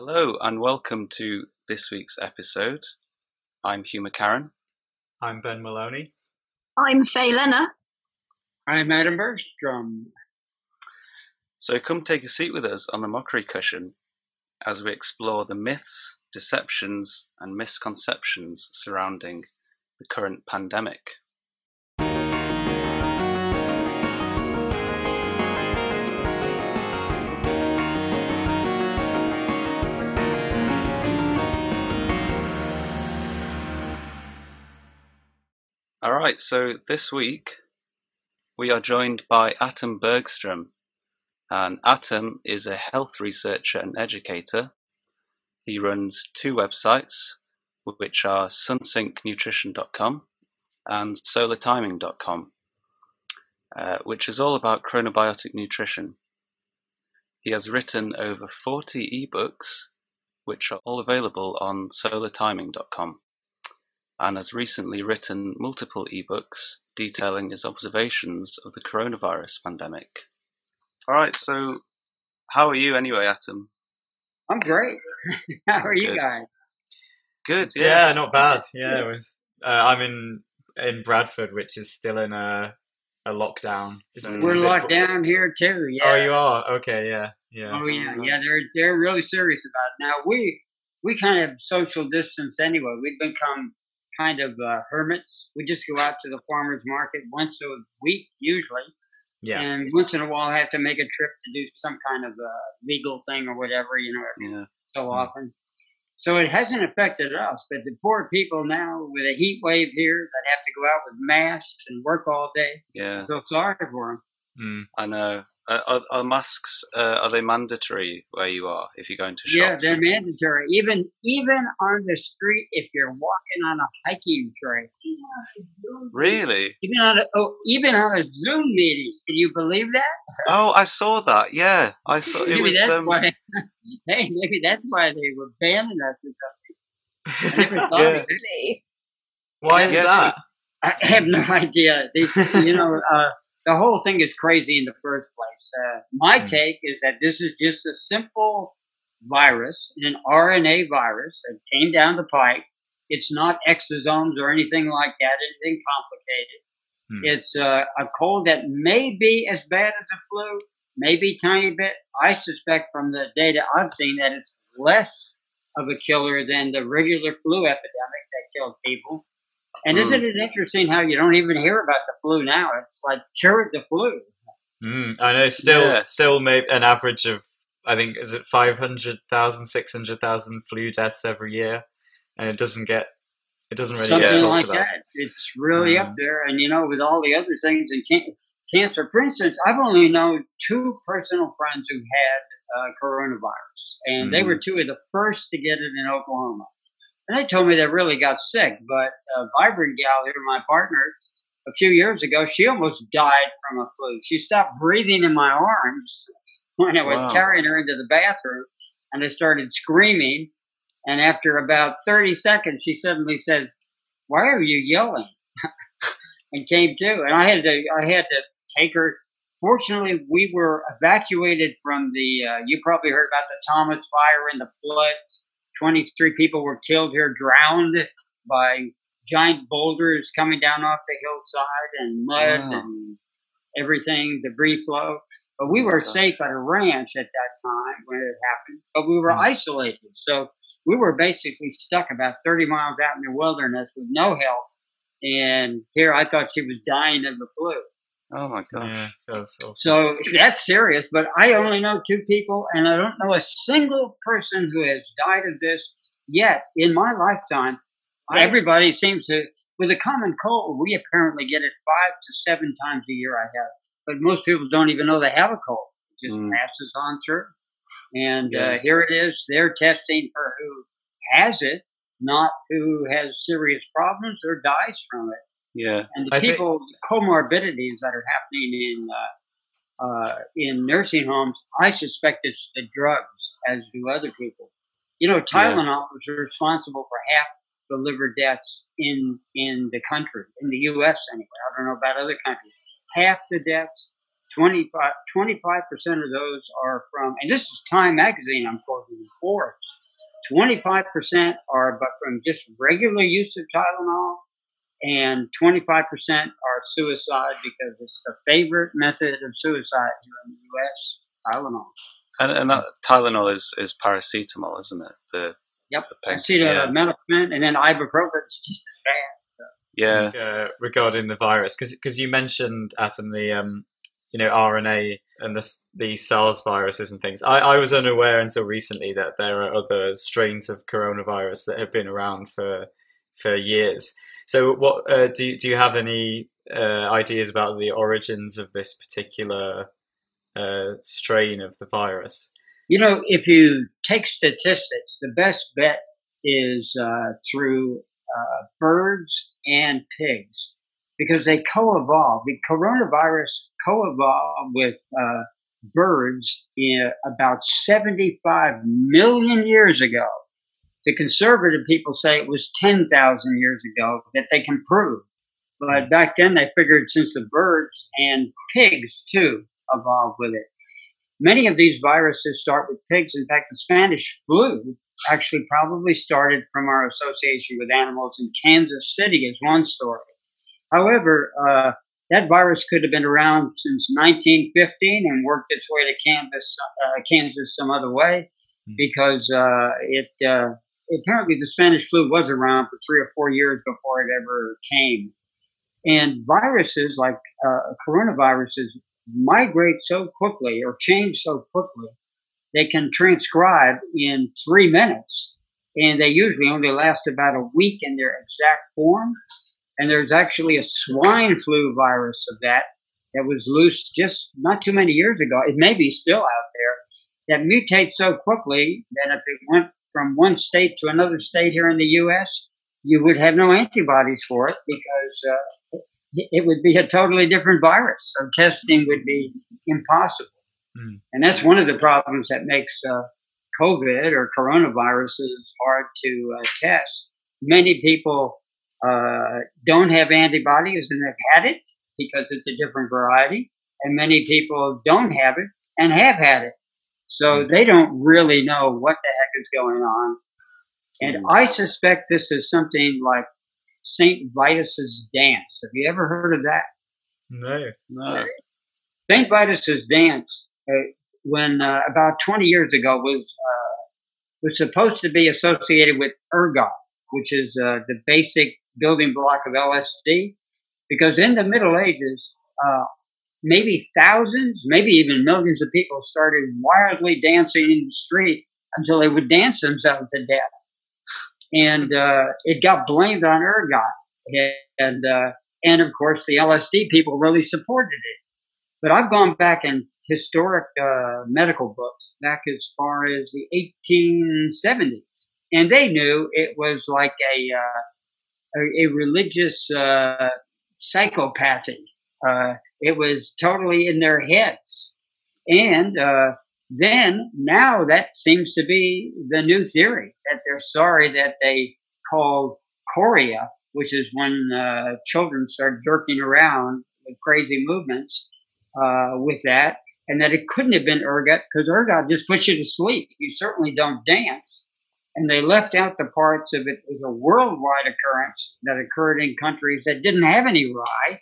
Hello and welcome to this week's episode. I'm Hugh McCarran. I'm Ben Maloney. I'm Faye Lenner. I'm Atom Bergstrom. So come take a seat with us on the mockery cushion as we explore the myths, deceptions, and misconceptions surrounding the current pandemic. All right, so this week we are joined by Atom Bergstrom. And Atom is a health researcher and educator. He runs two websites, which are sunsyncnutrition.com and solartiming.com, uh, which is all about chronobiotic nutrition. He has written over 40 ebooks, which are all available on solartiming.com and has recently written multiple ebooks detailing his observations of the coronavirus pandemic. All right, so how are you anyway, Atom? I'm great. How are you Good. guys? Good, Yeah, yeah. not bad. Yeah, it was, uh, I'm in in Bradford, which is still in a a lockdown. So it's We're a bit- locked down here too. Yeah. Oh, you are. Okay, yeah, yeah. Oh yeah, yeah. They're they're really serious about it. Now we we kind of social distance anyway. We've become kind of uh, hermits. We just go out to the farmers market once a week usually, Yeah, and once in a while have to make a trip to do some kind of uh, legal thing or whatever. You know, Yeah, so Mm. often. So it hasn't affected us, but the poor people now with a heat wave here that have to go out with masks and work all day. yeah, I feel sorry for them. mm. I know. Uh, are, are masks uh, are they mandatory where you are if you're going to shops? Yeah, they're mandatory. Even even on the street, if you're walking on a hiking trail. Really? Even on a oh, even on a Zoom meeting, can you believe that? Oh, I saw that. Yeah, I saw. It maybe was. that's Um, why. hey, maybe that's why they were banning us or something. I never thought Yeah. of it. Really? Why is that? I have no idea. They, you know, uh, the whole thing is crazy in the first place. Uh, my Hmm. take is that this is just a simple virus, an RNA virus that came down the pike. It's not exosomes or anything like that, anything complicated. Hmm. It's uh, a cold that may be as bad as a flu, maybe tiny bit. I suspect from the data I've seen that it's less of a killer than the regular flu epidemic that killed people. And Hmm. isn't it interesting how you don't even hear about the flu now? It's like cured the flu. Mm, I know. Still, Yeah. still, maybe an average of I think is it 500,000, 600,000 flu deaths every year, and it doesn't get it doesn't really Something get talked like about. that. It's really Mm. up there. And you know, with all the other things and can- cancer, for instance, I've only known two personal friends who had uh, coronavirus, and they Mm. were two of the first to get it in Oklahoma. And they told me they really got sick. But uh, Vibrant Gal here, my partner, a few years ago, she almost died from a flu. She stopped breathing in my arms when I was Wow. carrying her into the bathroom, and I started screaming. And after about 30 seconds, she suddenly said, "Why are you yelling?" and came to. And I had to, I had to take her. Fortunately, we were evacuated from the. Uh, you probably heard about the Thomas Fire and the floods. 23 people were killed here, drowned by giant boulders coming down off the hillside and mud Wow. and everything, debris flow. But we were Gosh. safe at a ranch at that time when it happened. But we were Hmm. isolated, so we were basically stuck about 30 miles out in the wilderness with no help. And here I thought she was dying of the flu. Oh my gosh. Yeah, feels awful. So that's serious, but I only know two people, and I don't know a single person who has died of this yet in my lifetime. Right. Everybody seems to, with a common cold, we apparently get it five to seven times a year. I have, but most people don't even know they have a cold. It just Mm. passes on through. And Yeah. uh, here it is. They're testing for who has it, not who has serious problems or dies from it Yeah. and the I think- people comorbidities that are happening in uh, uh, in nursing homes, I suspect it's the drugs, as do other people. You know, Tylenol is responsible for half the liver deaths in in the country, in the U.S. anyway. I don't know about other countries. Half the deaths, 25 percent of those are from, and this is Time Magazine. I'm quoting Forbes. 25 percent are but from just regular use of Tylenol, and 25 percent are suicide because it's the favorite method of suicide here in the U.S. Tylenol. And, and that Tylenol is, is paracetamol, isn't it? The Yep, see the pain- acetaminophen, and then ibuprofen is just as bad. yeah, uh, regarding the virus because you mentioned Atom the um, you know RNA and the the SARS viruses and things. I, I was unaware until recently that there are other strains of coronavirus that have been around for for years. So what uh, do you, do you have any uh, ideas about the origins of this particular uh, strain of the virus? You know, if you take statistics, the best bet is uh, through uh, birds and pigs because they co-evolve. The coronavirus co-evolved with uh, birds about 75 million years ago. The conservative people say it was 10,000 years ago that they can prove. But back then they figured since the birds and pigs too evolved with it. Many of these viruses start with pigs. In fact, the Spanish flu actually probably started from our association with animals in Kansas City is one story. However, uh, that virus could have been around since 1915 and worked its way to Kansas, uh, Kansas some other way Hmm. because uh, it uh, apparently the Spanish flu was around for three or four years before it ever came. And viruses like uh, coronaviruses migrate so quickly or change so quickly, they can transcribe in three minutes. And they usually only last about a week in their exact form. And there's actually a swine flu virus of that that was loose just not too many years ago. It may be still out there that mutates so quickly that if it went from one state to another state here in the U.S., you would have no antibodies for it because uh, it would be a totally different virus. So testing would be impossible. Mm. And that's one of the problems that makes uh, COVID or coronaviruses hard to uh, test. Many people uh, don't have antibodies and have had it because it's a different variety. And many people don't have it and have had it. So they don't really know what the heck is going on. And I suspect this is something like St. Vitus's dance. Have you ever heard of that? No. no. St. Vitus's dance, uh, when uh, about 20 years ago, was uh, was supposed to be associated with ergot, which is uh, the basic building block of LSD, because in the Middle Ages, uh, maybe thousands, maybe even millions of people started wildly dancing in the street until they would dance themselves to death, and uh, it got blamed on ergot, and uh, and of course the LSD people really supported it. But I've gone back in historic uh, medical books back as far as the 1870s, and they knew it was like a uh, a, a religious uh, psychopathy. Uh, it was totally in their heads, and uh, then now that seems to be the new theory that they're sorry that they called chorea, which is when uh, children start jerking around with crazy movements uh, with that, and that it couldn't have been ergot because ergot just puts you to sleep. You certainly don't dance. And they left out the parts of it was a worldwide occurrence that occurred in countries that didn't have any rye.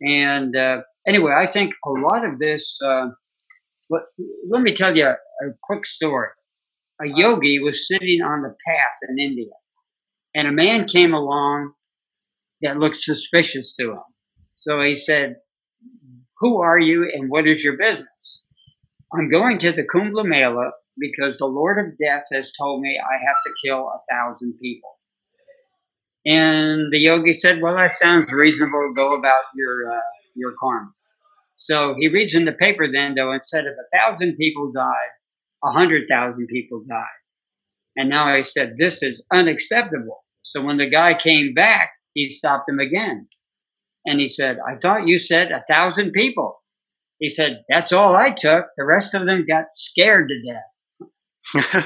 And uh, anyway, I think a lot of this. Let, let me tell you a, a quick story. A yogi was sitting on the path in India, and a man came along that looked suspicious to him. So he said, who are you and what is your business? I'm going to the Kumbh Mela because the Lord of Death has told me I have to kill a thousand people. And the yogi said, well, that sounds reasonable. Go about your, uh, your karma. So he reads in the paper then, though, instead of a thousand people died, a hundred thousand people died. And now he said, this is unacceptable. So when the guy came back, he stopped him again. And he said, I thought you said a thousand people. He said, that's all I took. The rest of them got scared to death.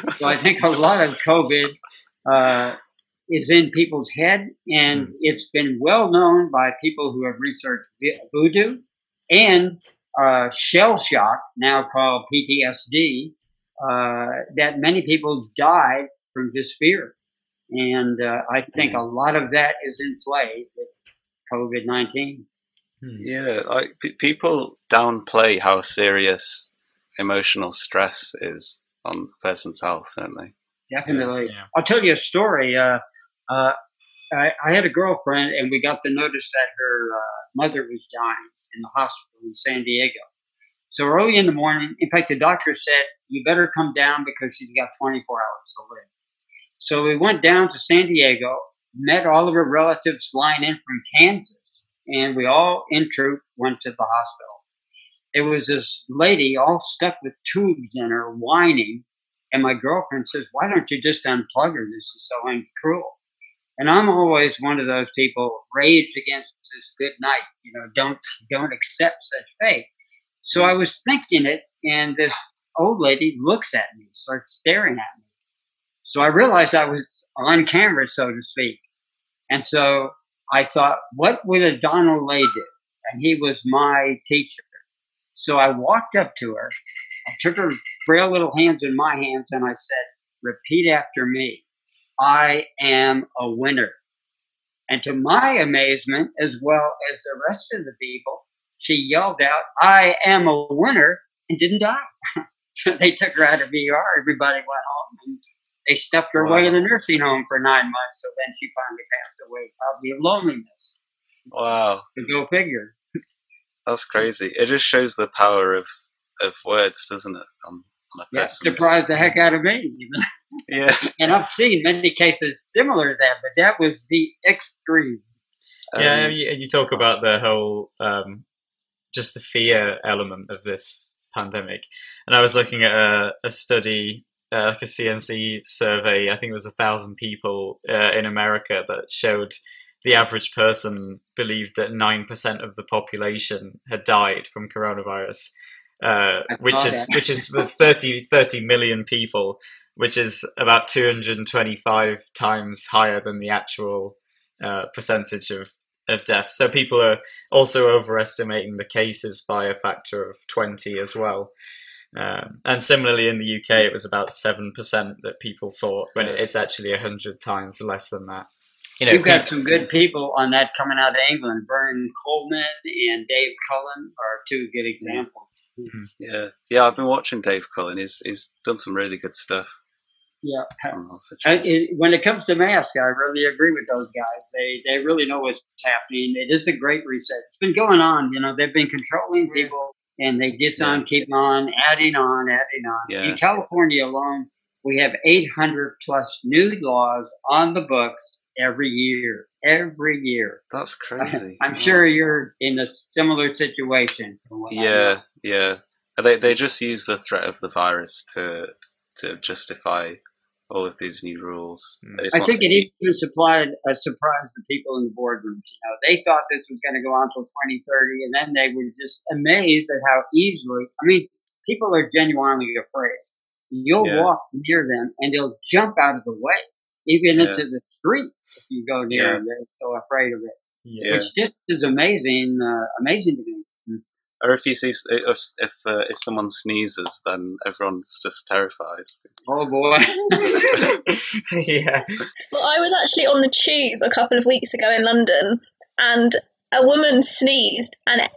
So I think a lot of COVID uh, is in people's head, and it's been well known by people who have researched voodoo and uh, shell shock, now called PTSD, uh, that many people died from this fear. And uh, I think a lot of that is in play with COVID 19. Hmm. Yeah, like p- people downplay how serious emotional stress is on a person's health, don't they? Definitely. Yeah. I'll tell you a story. Uh, uh, I, I, had a girlfriend, and we got the notice that her uh, mother was dying in the hospital in San Diego. So early in the morning, in fact, the doctor said, You better come down because she's got 24 hours to live. So we went down to San Diego, met all of her relatives flying in from Kansas, and we all in troop went to the hospital. It was this lady all stuck with tubes in her, whining. And my girlfriend says, Why don't you just unplug her? This is so uncruel. And I'm always one of those people rage against this good night. You know, don't don't accept such fate. So I was thinking it, and this old lady looks at me, starts staring at me. So I realized I was on camera, so to speak. And so I thought, what would a Donald Lay do? And he was my teacher. So I walked up to her, I took her frail little hands in my hands, and I said, repeat after me. I am a winner. And to my amazement, as well as the rest of the people, she yelled out, I am a winner, and didn't die. so they took her out of ER. Everybody went home, and they stuffed her wow. away in the nursing home for nine months. So then she finally passed away, probably of loneliness. Wow. To go figure. That's crazy. It just shows the power of, of words, doesn't it? On, on a yeah, surprised the heck out of me. yeah. And I've seen many cases similar to that, but that was the extreme. Yeah, um, you, you, talk about the whole, um, just the fear element of this pandemic. And I was looking at a, a study uh, like a CNC survey. I think it was a thousand people uh, in America that showed the average person believed that nine percent of the population had died from coronavirus, uh, which is which is 30, 30 million people, which is about two hundred and twenty five times higher than the actual uh, percentage of of deaths. So people are also overestimating the cases by a factor of twenty as well. Um, and similarly, in the UK, it was about seven percent that people thought, when it's actually hundred times less than that. You know, You've got some good people on that coming out of England. Vernon Coleman and Dave Cullen are two good examples. Mm-hmm. Yeah, yeah, I've been watching Dave Cullen. He's he's done some really good stuff. Yeah. it, when it comes to masks, I really agree with those guys. They they really know what's happening. It is a great reset. It's been going on. You know, they've been controlling people and they just yeah. on keep on adding on, adding on. Yeah. In California alone, we have 800 plus new laws on the books every year. Every year. That's crazy. I'm sure you're in a similar situation. Yeah, yeah. They they just use the threat of the virus to to justify all of these new rules. Hmm. I think it keep... even supplied, uh, surprised the people in the boardrooms. You know, they thought this was going to go on until 2030, and then they were just amazed at how easily. I mean, people are genuinely afraid. You'll yeah. walk near them, and they'll jump out of the way, even yeah. into the street if you go near yeah. them. They're so afraid of it. Yeah. Which just is amazing, uh, amazing to me or if you see if if uh, if someone sneezes, then everyone's just terrified. Oh boy! yeah. Well, I was actually on the tube a couple of weeks ago in London, and a woman sneezed, and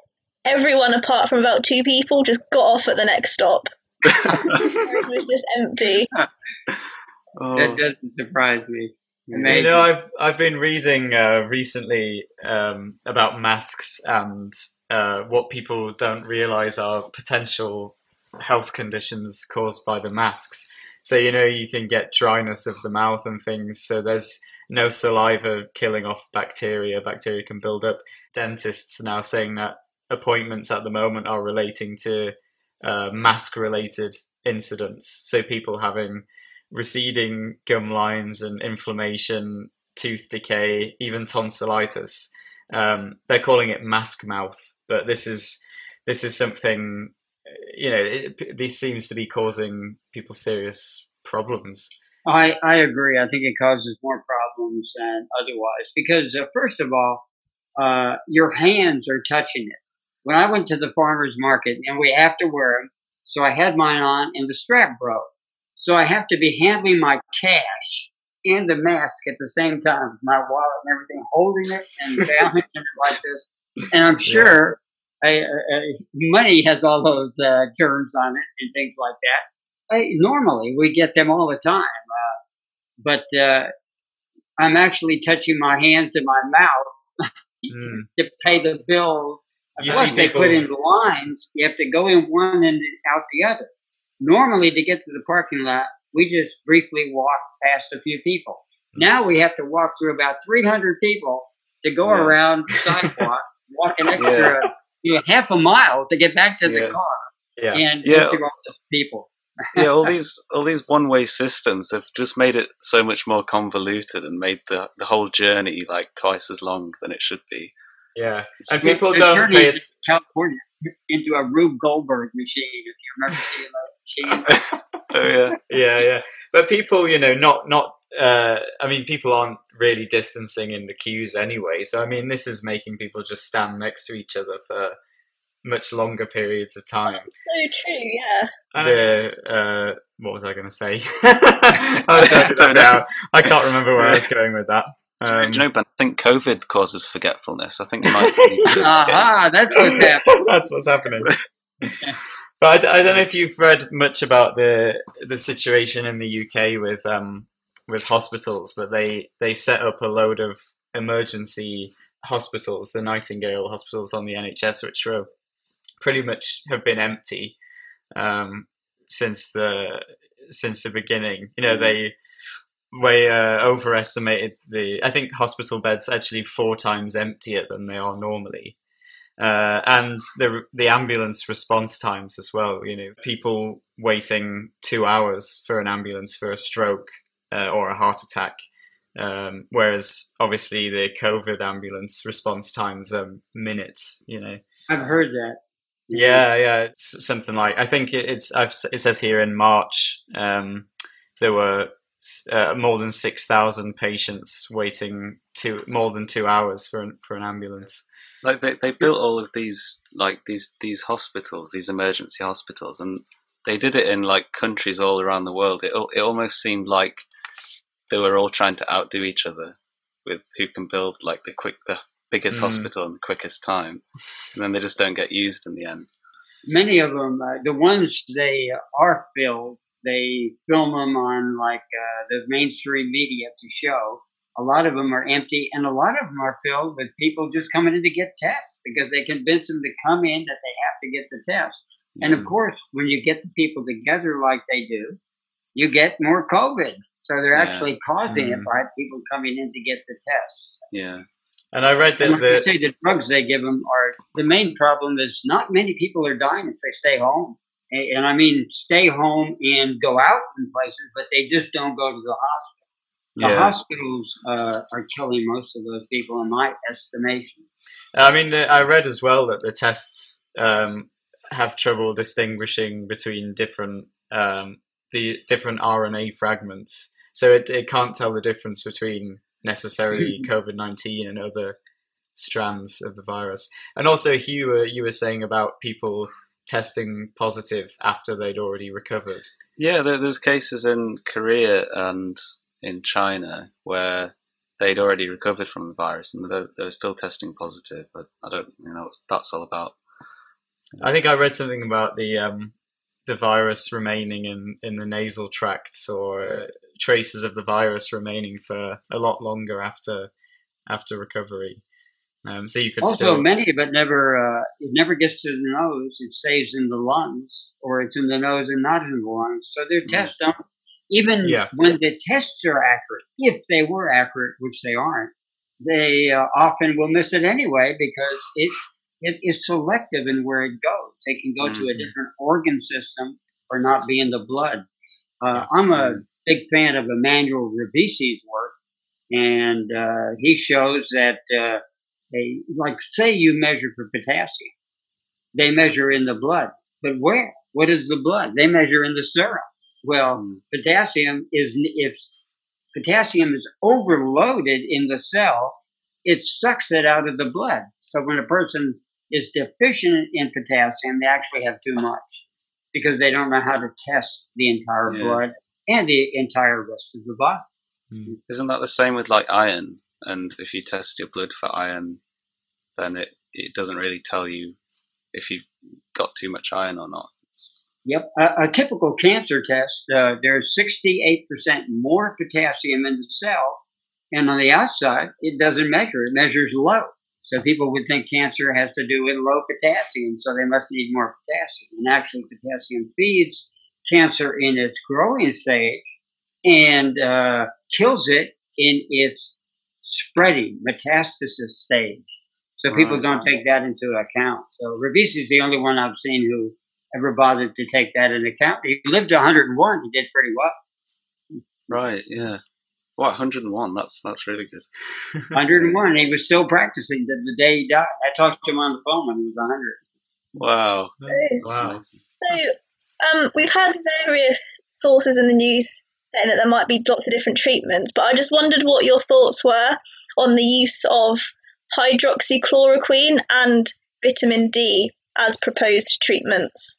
everyone apart from about two people just got off at the next stop. it was just empty. Oh. That doesn't surprise me. Amazing. You know, I've I've been reading uh, recently um, about masks and uh, what people don't realize are potential health conditions caused by the masks. So you know, you can get dryness of the mouth and things. So there's no saliva killing off bacteria. Bacteria can build up. Dentists are now saying that appointments at the moment are relating to uh, mask-related incidents. So people having receding gum lines and inflammation, tooth decay, even tonsillitis. Um, they're calling it mask mouth, but this is this is something you know. It, this seems to be causing people serious problems. I I agree. I think it causes more problems than otherwise because uh, first of all, uh, your hands are touching it. when I went to the farmer's market, and we have to wear them, so I had mine on and the strap broke. So I have to be handling my cash and the mask at the same time, my wallet and everything, holding it and balancing it like this. And I'm sure I, I, money has all those uh, germs on it and things like that. I, normally, we get them all the time, uh, but uh, I'm actually touching my hands and my mouth mm. to pay the bills. You Plus, they put in lines. You have to go in one and out the other. Normally, to get to the parking lot, we just briefly walk past a few people. Mm. Now we have to walk through about 300 people to go yeah. around the sidewalk, walk an extra yeah. you know, half a mile to get back to yeah. the car. Yeah. And yeah. all those people. yeah, all these all these one way systems have just made it so much more convoluted and made the the whole journey like twice as long than it should be. Yeah, and people don't pay it. California into a Rube Goldberg machine. If you remember seeing oh yeah, yeah, yeah. But people, you know, not not. Uh, I mean, people aren't really distancing in the queues anyway. So I mean, this is making people just stand next to each other for much longer periods of time. So true, yeah. The uh, what was I going to say? I don't know. I can't remember where I was going with that. Um, Do you know, Ben, I think COVID causes forgetfulness. I think it might. Aha, that's what's happening. that's what's happening. But I, I, don't know if you've read much about the the situation in the UK with um, with hospitals, but they they set up a load of emergency hospitals, the Nightingale hospitals on the NHS, which were pretty much have been empty um, since the since the beginning. You know, they way uh, overestimated the. I think hospital beds actually four times emptier than they are normally uh, and the the ambulance response times as well. You know, people waiting two hours for an ambulance for a stroke uh, or a heart attack, um, whereas obviously the COVID ambulance response times are minutes. You know, I've heard that. Yeah, yeah, it's something like I think it's I've, it says here in March um, there were uh, more than six thousand patients waiting two more than two hours for an, for an ambulance like they, they built all of these like these these hospitals these emergency hospitals and they did it in like countries all around the world. It, it almost seemed like they were all trying to outdo each other with who can build like the quick the biggest mm. hospital in the quickest time and then they just don't get used in the end. Many of them uh, the ones they are filled they film them on like uh, the mainstream media to show a lot of them are empty, and a lot of them are filled with people just coming in to get tests because they convince them to come in that they have to get the test. Mm-hmm. And of mm-hmm. course, when you get the people together like they do, you get more COVID. So they're yeah. actually causing mm-hmm. it by people coming in to get the test. Yeah. And I read that the, say the drugs they give them are the main problem is not many people are dying if they stay home. And, and I mean, stay home and go out in places, but they just don't go to the hospital. The yeah. hospitals uh, are killing most of those people, in my estimation. I mean, uh, I read as well that the tests um, have trouble distinguishing between different um, the different RNA fragments, so it, it can't tell the difference between necessarily COVID nineteen and other strands of the virus. And also, Hugh, uh, you were saying about people testing positive after they'd already recovered. Yeah, there, there's cases in Korea and in China where they'd already recovered from the virus and they, they were still testing positive. But I don't, you know, what that's all about. I think I read something about the um, the virus remaining in, in the nasal tracts or traces of the virus remaining for a lot longer after after recovery. Um, so you could also still... many but never uh, it never gets to the nose. It stays in the lungs, or it's in the nose and not in the lungs. So their mm. tests don't even yeah. when the tests are accurate, if they were accurate, which they aren't, they uh, often will miss it anyway because it it is selective in where it goes. They can go mm-hmm. to a mm-hmm. different organ system or not be in the blood. Uh, I'm a mm-hmm. big fan of Emanuel Revici's work, and uh, he shows that uh, they, like, say you measure for potassium, they measure in the blood, but where? What is the blood? They measure in the serum. Well, mm. potassium is if potassium is overloaded in the cell, it sucks it out of the blood. So when a person is deficient in potassium, they actually have too much because they don't know how to test the entire Yeah. blood and the entire rest of the body. Isn't that the same with like iron? And if you test your blood for iron, then it, it doesn't really tell you if you've got too much iron or not. Yep, a, a typical cancer test, uh, there's 68% more potassium in the cell, and on the outside, it doesn't measure. It measures low. So people would think cancer has to do with low potassium, so they must need more potassium. And actually, potassium feeds cancer in its growing stage and uh, kills it in its spreading metastasis stage. So people Right. don't take that into account. So Revici is the only one I've seen who ever bothered to take that into account. He lived to 101. He did pretty well. right, yeah. What, 101? That's that's really good. 101. He was still practicing to the day he died. I talked to him on the phone when he was 100. Wow. That's Wow. So, um, we've had various sources in the news saying that there might be lots of different treatments, but I just wondered what your thoughts were on the use of hydroxychloroquine and vitamin D as proposed treatments.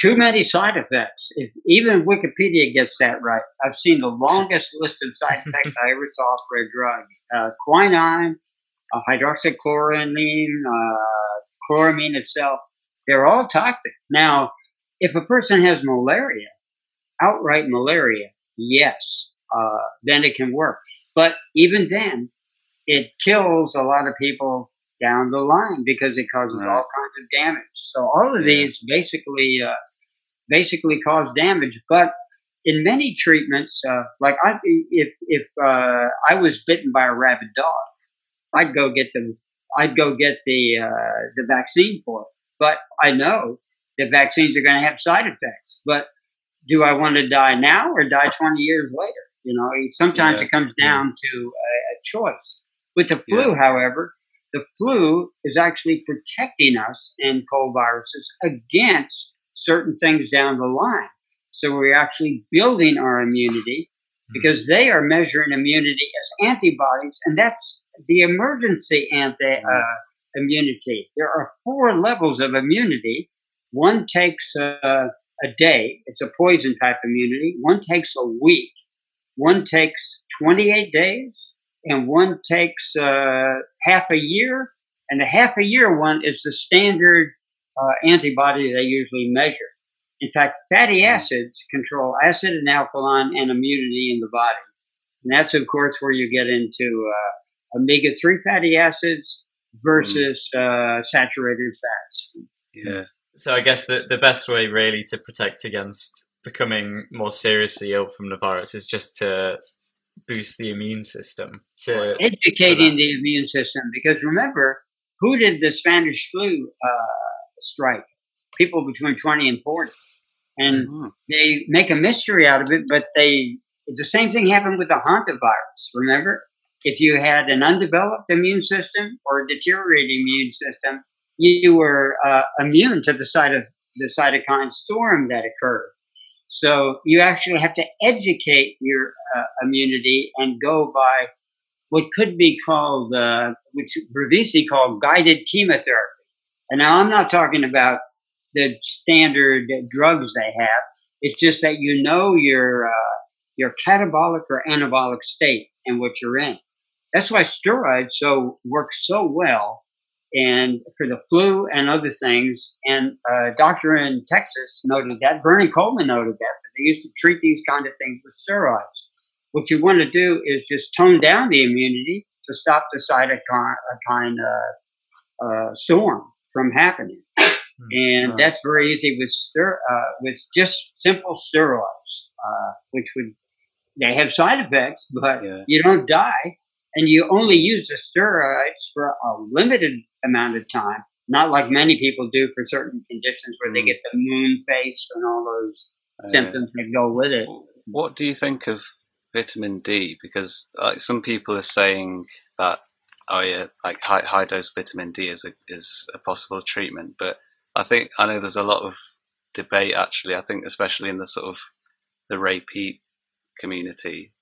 Too many side effects. If even Wikipedia gets that right, I've seen the longest list of side effects I ever saw for a drug. Uh, quinine, uh, hydroxychloroquine, uh, chloramine itself, they're all toxic. Now, if a person has malaria, outright malaria, yes, uh, then it can work. But even then, it kills a lot of people down the line because it causes Right. all kinds of damage. So all of Yeah. these basically, uh, basically cause damage. But in many treatments, uh, like I, if if uh, I was bitten by a rabid dog, I'd go get the I'd go get the uh, the vaccine for it. But I know that vaccines are going to have side effects. But do I want to die now or die 20 years later? You know, sometimes Yeah. it comes down to a, a choice. With the flu, Yeah. however, the flu is actually protecting us and cold viruses against certain things down the line. So we're actually building our immunity because they are measuring immunity as antibodies, and that's the emergency anti uh, immunity. There are four levels of immunity. One takes uh, a day; it's a poison type immunity. One takes a week. One takes 28 days, and one takes uh, half a year. And the half a year one is the standard uh, antibody they usually measure. In fact, fatty acids control acid and alkaline and immunity in the body. And that's, of course, where you get into uh, omega 3 fatty acids versus uh, saturated fats. Yeah. So I guess the, the best way really to protect against becoming more seriously ill from the virus is just to boost the immune system. To Educating the immune system. Because remember, who did the Spanish flu uh, strike? People between 20 and 40. And Mhm. they make a mystery out of it, but they the same thing happened with the hantavirus. Remember, if you had an undeveloped immune system or a deteriorating immune system, you were uh, immune to the side of the cytokine storm that occurred. So you actually have to educate your uh, immunity and go by what could be called, uh, which Revici called guided chemotherapy. And now I'm not talking about the standard drugs they have. It's just that you know your uh, your catabolic or anabolic state and what you're in. That's why steroids so work so well, and for the flu and other things. And a doctor in Texas noted that. Bernie Coleman noted that. That they used to treat these kind of things with steroids. What you want to do is just tone down the immunity to stop the cytokine uh, uh, storm from happening and Right. that's very easy with ster- uh, with just simple steroids, uh, which would they have side effects, but Yeah. you don't die, and you only use the steroids for a limited amount of time, not like many people do for certain conditions where they Mm. get the moon face and all those symptoms that go with it. What do you think of vitamin D? Because like some people are saying that oh yeah, like high, high dose vitamin D is a is a possible treatment, but I think I know there's a lot of debate actually. I think especially in the sort of the Peat community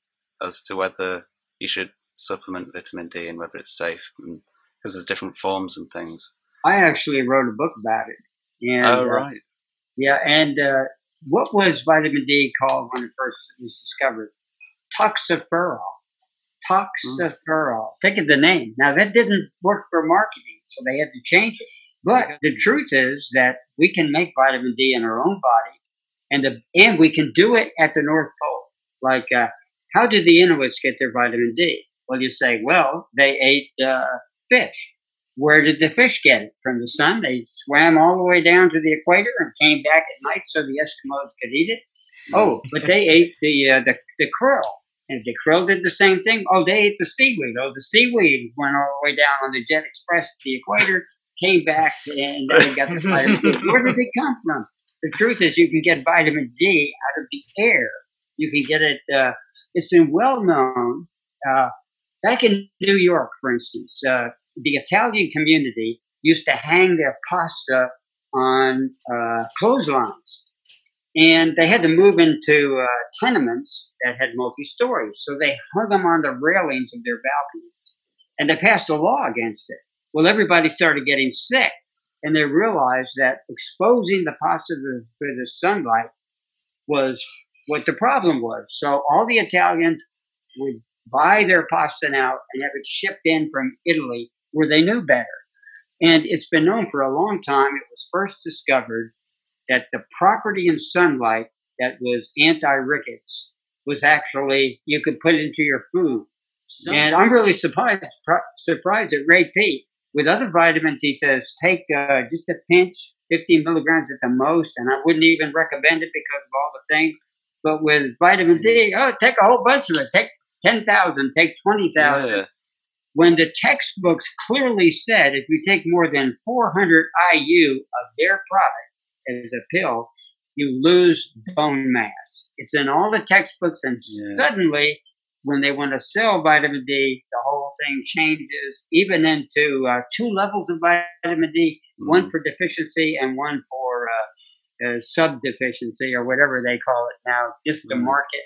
as to whether you should supplement vitamin D and whether it's safe, because there's different forms and things. I actually wrote a book about it. And, oh uh, right. yeah, and uh, what was vitamin D called when it first was discovered? Toxoferol. Toxoferol. Think of the name. Now that didn't work for marketing, so they had to change it. But the truth is that we can make vitamin D in our own body, and the and we can do it at the North Pole. Like, uh, how did the Inuits get their vitamin D? Well, you say, well, they ate uh, fish. Where did the fish get it? From the sun? They swam all the way down to the equator and came back at night so the Eskimos could eat it. Oh, but they ate the uh, the the krill, and the krill did the same thing. Oh, they ate the seaweed. Oh, the seaweed went all the way down on the jet express to the equator, came back, and then got the vitamin D. Where did it come from? The truth is, you can get vitamin D out of the air. You can get it. Uh, it's been well known. Uh, back in New York, for instance, uh, the Italian community used to hang their pasta on uh, clotheslines. And they had to move into uh, tenements that had multi stories. So they hung them on the railings of their balconies. And they passed a law against it. Well, everybody started getting sick. And they realized that exposing the pasta to the, sunlight was what the problem was. So all the Italians would buy their pasta now and have it shipped in from Italy where they knew better. And it's been known for a long time. It was first discovered that the property in sunlight that was anti-rickets was actually, you could put into your food. And I'm really surprised, surprised that Ray Peat, with other vitamins, he says, take uh, just a pinch, 15 milligrams at the most, and I wouldn't even recommend it because of all the things. But with vitamin D, oh, take a whole bunch of it. Take 10,000, take 20,000. Yeah. When the textbooks clearly said if you take more than 400 IU of their product as a pill, you lose bone mass. It's in all the textbooks, and Yeah. suddenly, when they want to sell vitamin D, the whole thing changes, even into uh, two levels of vitamin D one Mm. for deficiency and one for uh, uh, sub deficiency or whatever they call it now, just to market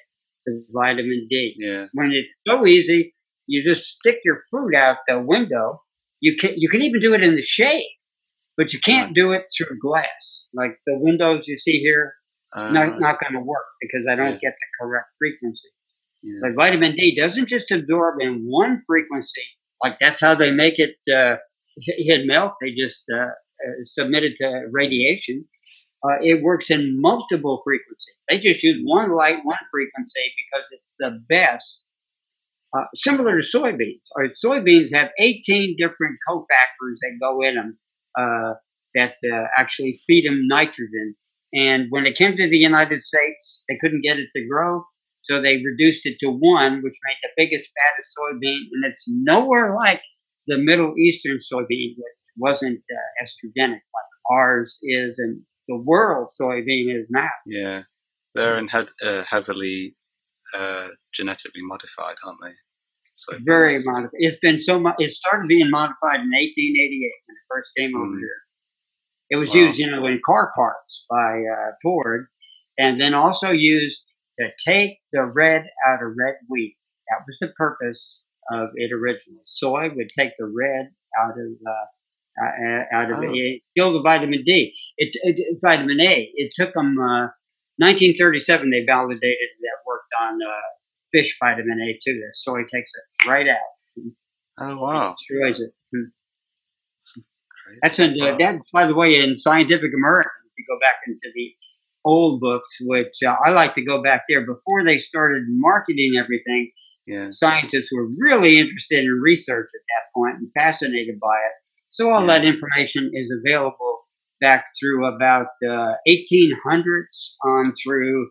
the vitamin D. Yeah. When it's so easy, you just stick your fruit out the window. You can you can even do it in the shade, but you can't do it through glass. Like the windows you see here, Uh, not not going to work because I don't Yeah. get the correct frequency. yeah. But vitamin D doesn't just absorb in one frequency. Like that's how they make it uh, in milk. They just uh, uh, submit it to radiation. Uh, it works in multiple frequencies. They just use one light, one frequency because it's the best. Uh, similar to soybeans. Our soybeans have 18 different cofactors that go in them uh, that uh, actually feed them nitrogen. And when it came to the United States, they couldn't get it to grow. So they reduced it to one, which made the biggest, fattest soybean. And it's nowhere like the Middle Eastern soybean, which wasn't uh, estrogenic like ours is and the world soybean is now. Yeah. They're in head, uh, heavily uh, genetically modified, aren't they? So Very modified. It's been so much. It started being modified in 1888 when it first came over Mm. here. It was Wow. used, you know, in car parts by uh, Ford, and then also used to take the red out of red wheat. That was the purpose of it originally. Soy would take the red out of uh, uh, out of Oh. it, kill the vitamin D. It, it vitamin A. It took them. Uh, 1937, they validated that worked on uh, fish vitamin A too. That soy takes it right out, Oh wow. destroys it. That's crazy. That's in, Wow. that, by the way, in Scientific American. If you go back into the old books, which uh, I like to go back there before they started marketing everything. Yeah. Scientists were really interested in research at that point and fascinated by it. So all Yeah. that information is available back through about uh, 1800s on through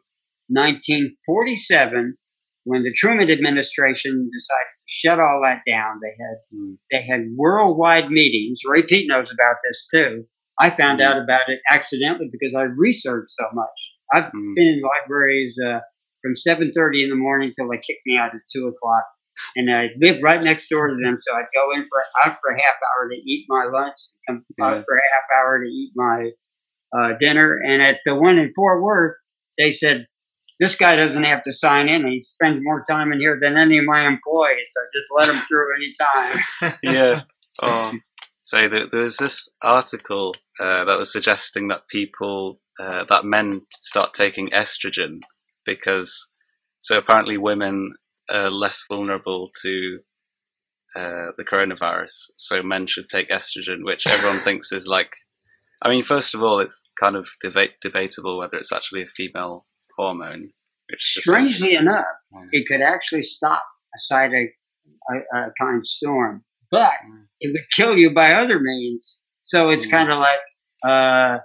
1947 when the Truman administration decided shut all that down. They had Mm. they had worldwide meetings. Ray Peat knows about this too. I found Mm. out about it accidentally because I researched so much. I've Mm. been in libraries uh, from 7.30 in the morning till they kicked me out at 2 o'clock. And I lived right next door to them, so I'd go in for out for a half hour to eat my lunch, come Yeah. out for a half hour to eat my uh, dinner. And at the one in Fort Worth, they said, this guy doesn't have to sign in. He spends more time in here than any of my employees, so just let him through any time. Yeah. Oh, So there, there was this article uh, that was suggesting that people, uh, that men start taking estrogen because, so apparently women are less vulnerable to uh, the coronavirus. So men should take estrogen, which everyone thinks is like, I mean, first of all, it's kind of debate, debatable whether it's actually a female hormone. Strangely enough, Mm. it could actually stop a cytokine storm, but Mm. it would kill you by other means. So it's Mm. kind of like uh,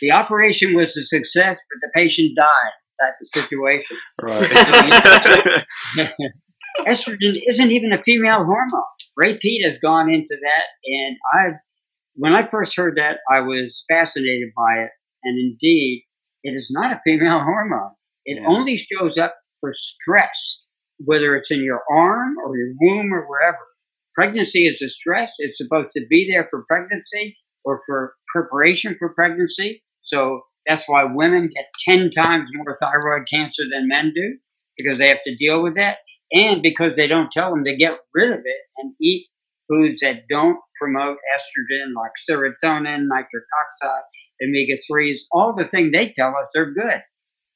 the operation was a success, but the patient died type of situation. right. Estrogen isn't even a female hormone. Ray Peat has gone into that, and I, when I first heard that, I was fascinated by it. And indeed, it is not a female hormone. It Yeah. only shows up for stress, whether it's in your arm or your womb or wherever. Pregnancy is a stress. It's supposed to be there for pregnancy or for preparation for pregnancy. So that's why women get 10 times more thyroid cancer than men do because they have to deal with that and because they don't tell them to get rid of it and eat foods that don't promote estrogen like serotonin, nitric oxide, omega 3s, all the things they tell us are good.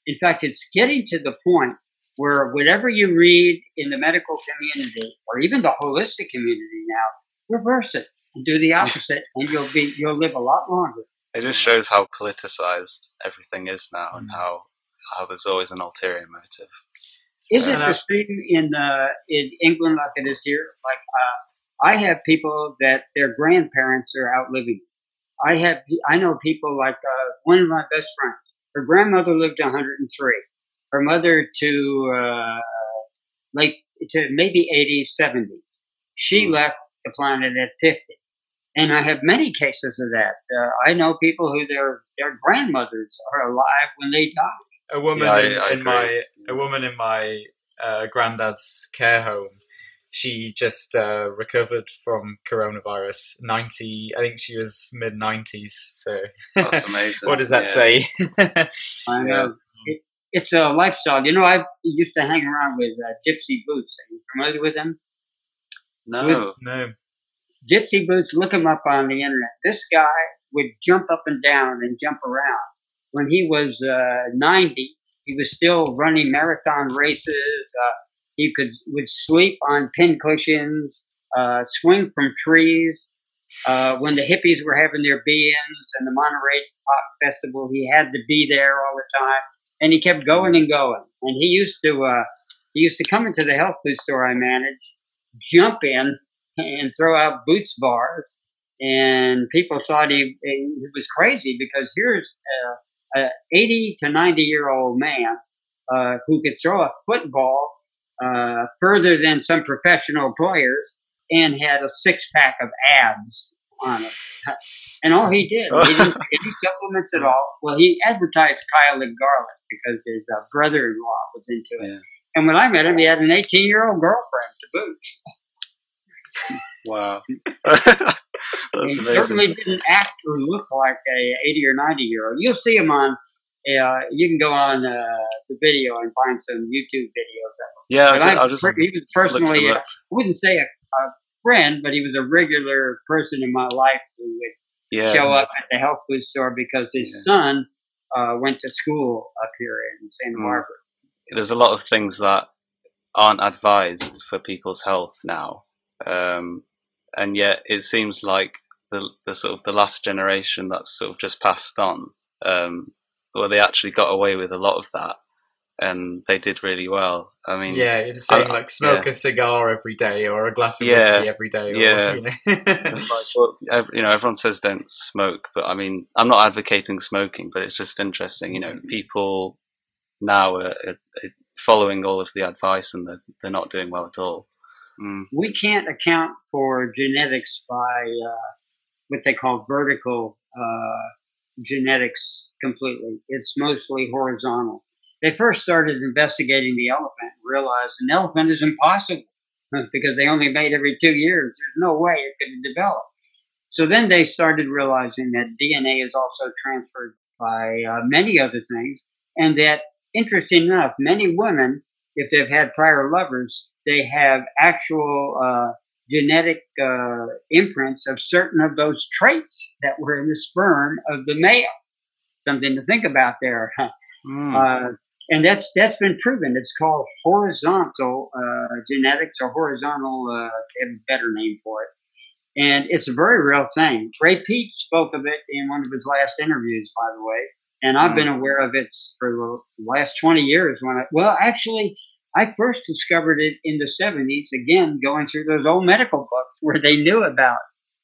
In fact, it's getting to the point where whatever you read in the medical community or even the holistic community now, reverse it and do the opposite and you'll be you'll live a lot longer. It just shows how politicized everything is now, and Mm. how how there's always an ulterior motive. Is it And the same in uh, in England like it is here? Like uh, I have people that their grandparents are outliving. I have I know people like uh, one of my best friends. Her grandmother lived to 103. Her mother to uh, like to maybe 80, 70. She Hmm. left the planet at 50. And I have many cases of that. Uh, I know people who their their grandmothers are alive when they die. A woman Yeah, in, I in my a woman in my uh, granddad's care home. She just uh, recovered from coronavirus. Ninety, I think she was mid nineties. So That's amazing. what does that Yeah. say? I Yeah. know. It, it's a lifestyle. You know, I used to hang around with uh, Gypsy Boots. Are you familiar with them? No. no, Gypsy Boots, look him up on the internet. This guy would jump up and down and jump around. When he was uh, 90, he was still running marathon races. Uh, he could would sleep on pin cushions, uh, swing from trees. Uh, when the hippies were having their be-ins and the Monterey Pop Festival, he had to be there all the time, and he kept going and going. And he used to uh, he used to come into the health food store I managed, jump in, and throw out Boots bars, and people thought he, he was crazy because here's a, a 80 to 90 year old man uh, who could throw a football uh, further than some professional players and had a six pack of abs on it. And all he did, he didn't take any supplements at all. Well, he advertised Kyolic Garlic because his uh, brother-in-law was into it. Yeah. And when I met him, he had an 18 year old girlfriend to boot. Wow. That's he amazing. certainly didn't act or look like a 80 or 90 year old. You'll see him on. Uh, you can go on uh, the video and find some YouTube videos. Yeah, I'll But just, I- I'll just he was personally, uh, I wouldn't say a, a friend, but he was a regular person in my life who would Yeah. show up at the health food store because his Yeah. son uh, went to school up here in Santa Mm. Barbara. There's a lot of things that aren't advised for people's health now, um, and yet it seems like the the sort of the last generation that's sort of just passed on. Um, well, they actually got away with a lot of that, and they did really well. I mean, yeah, you're just saying I- like smoke yeah. a cigar every day or a glass of Yeah, whiskey every day. Or, yeah. you know. Like, well, you know, everyone says don't smoke, but I mean, I'm not advocating smoking, but it's just interesting. You know, people now are, are, are following all of the advice, and they're, they're not doing well at all. Mm, we can't account for genetics by uh, what they call vertical uh, genetics completely. It's mostly horizontal. They first started investigating the elephant and realized an elephant is impossible because they only mate every two years. There's no way it could develop. So then they started realizing that DNA is also transferred by uh, many other things, and that interesting enough, many women, if they've had prior lovers, they have actual uh, genetic uh, imprints of certain of those traits that were in the sperm of the male. Something to think about there. Mm. Uh, and that's that's been proven. It's called horizontal uh, genetics or horizontal, uh, a better name for it, and it's a very real thing. Ray Peat spoke of it in one of his last interviews, by the way, and I've Mm. been aware of it for the last twenty years. When I well, actually, I first discovered it in the seventies. Again, going through those old medical books where they knew about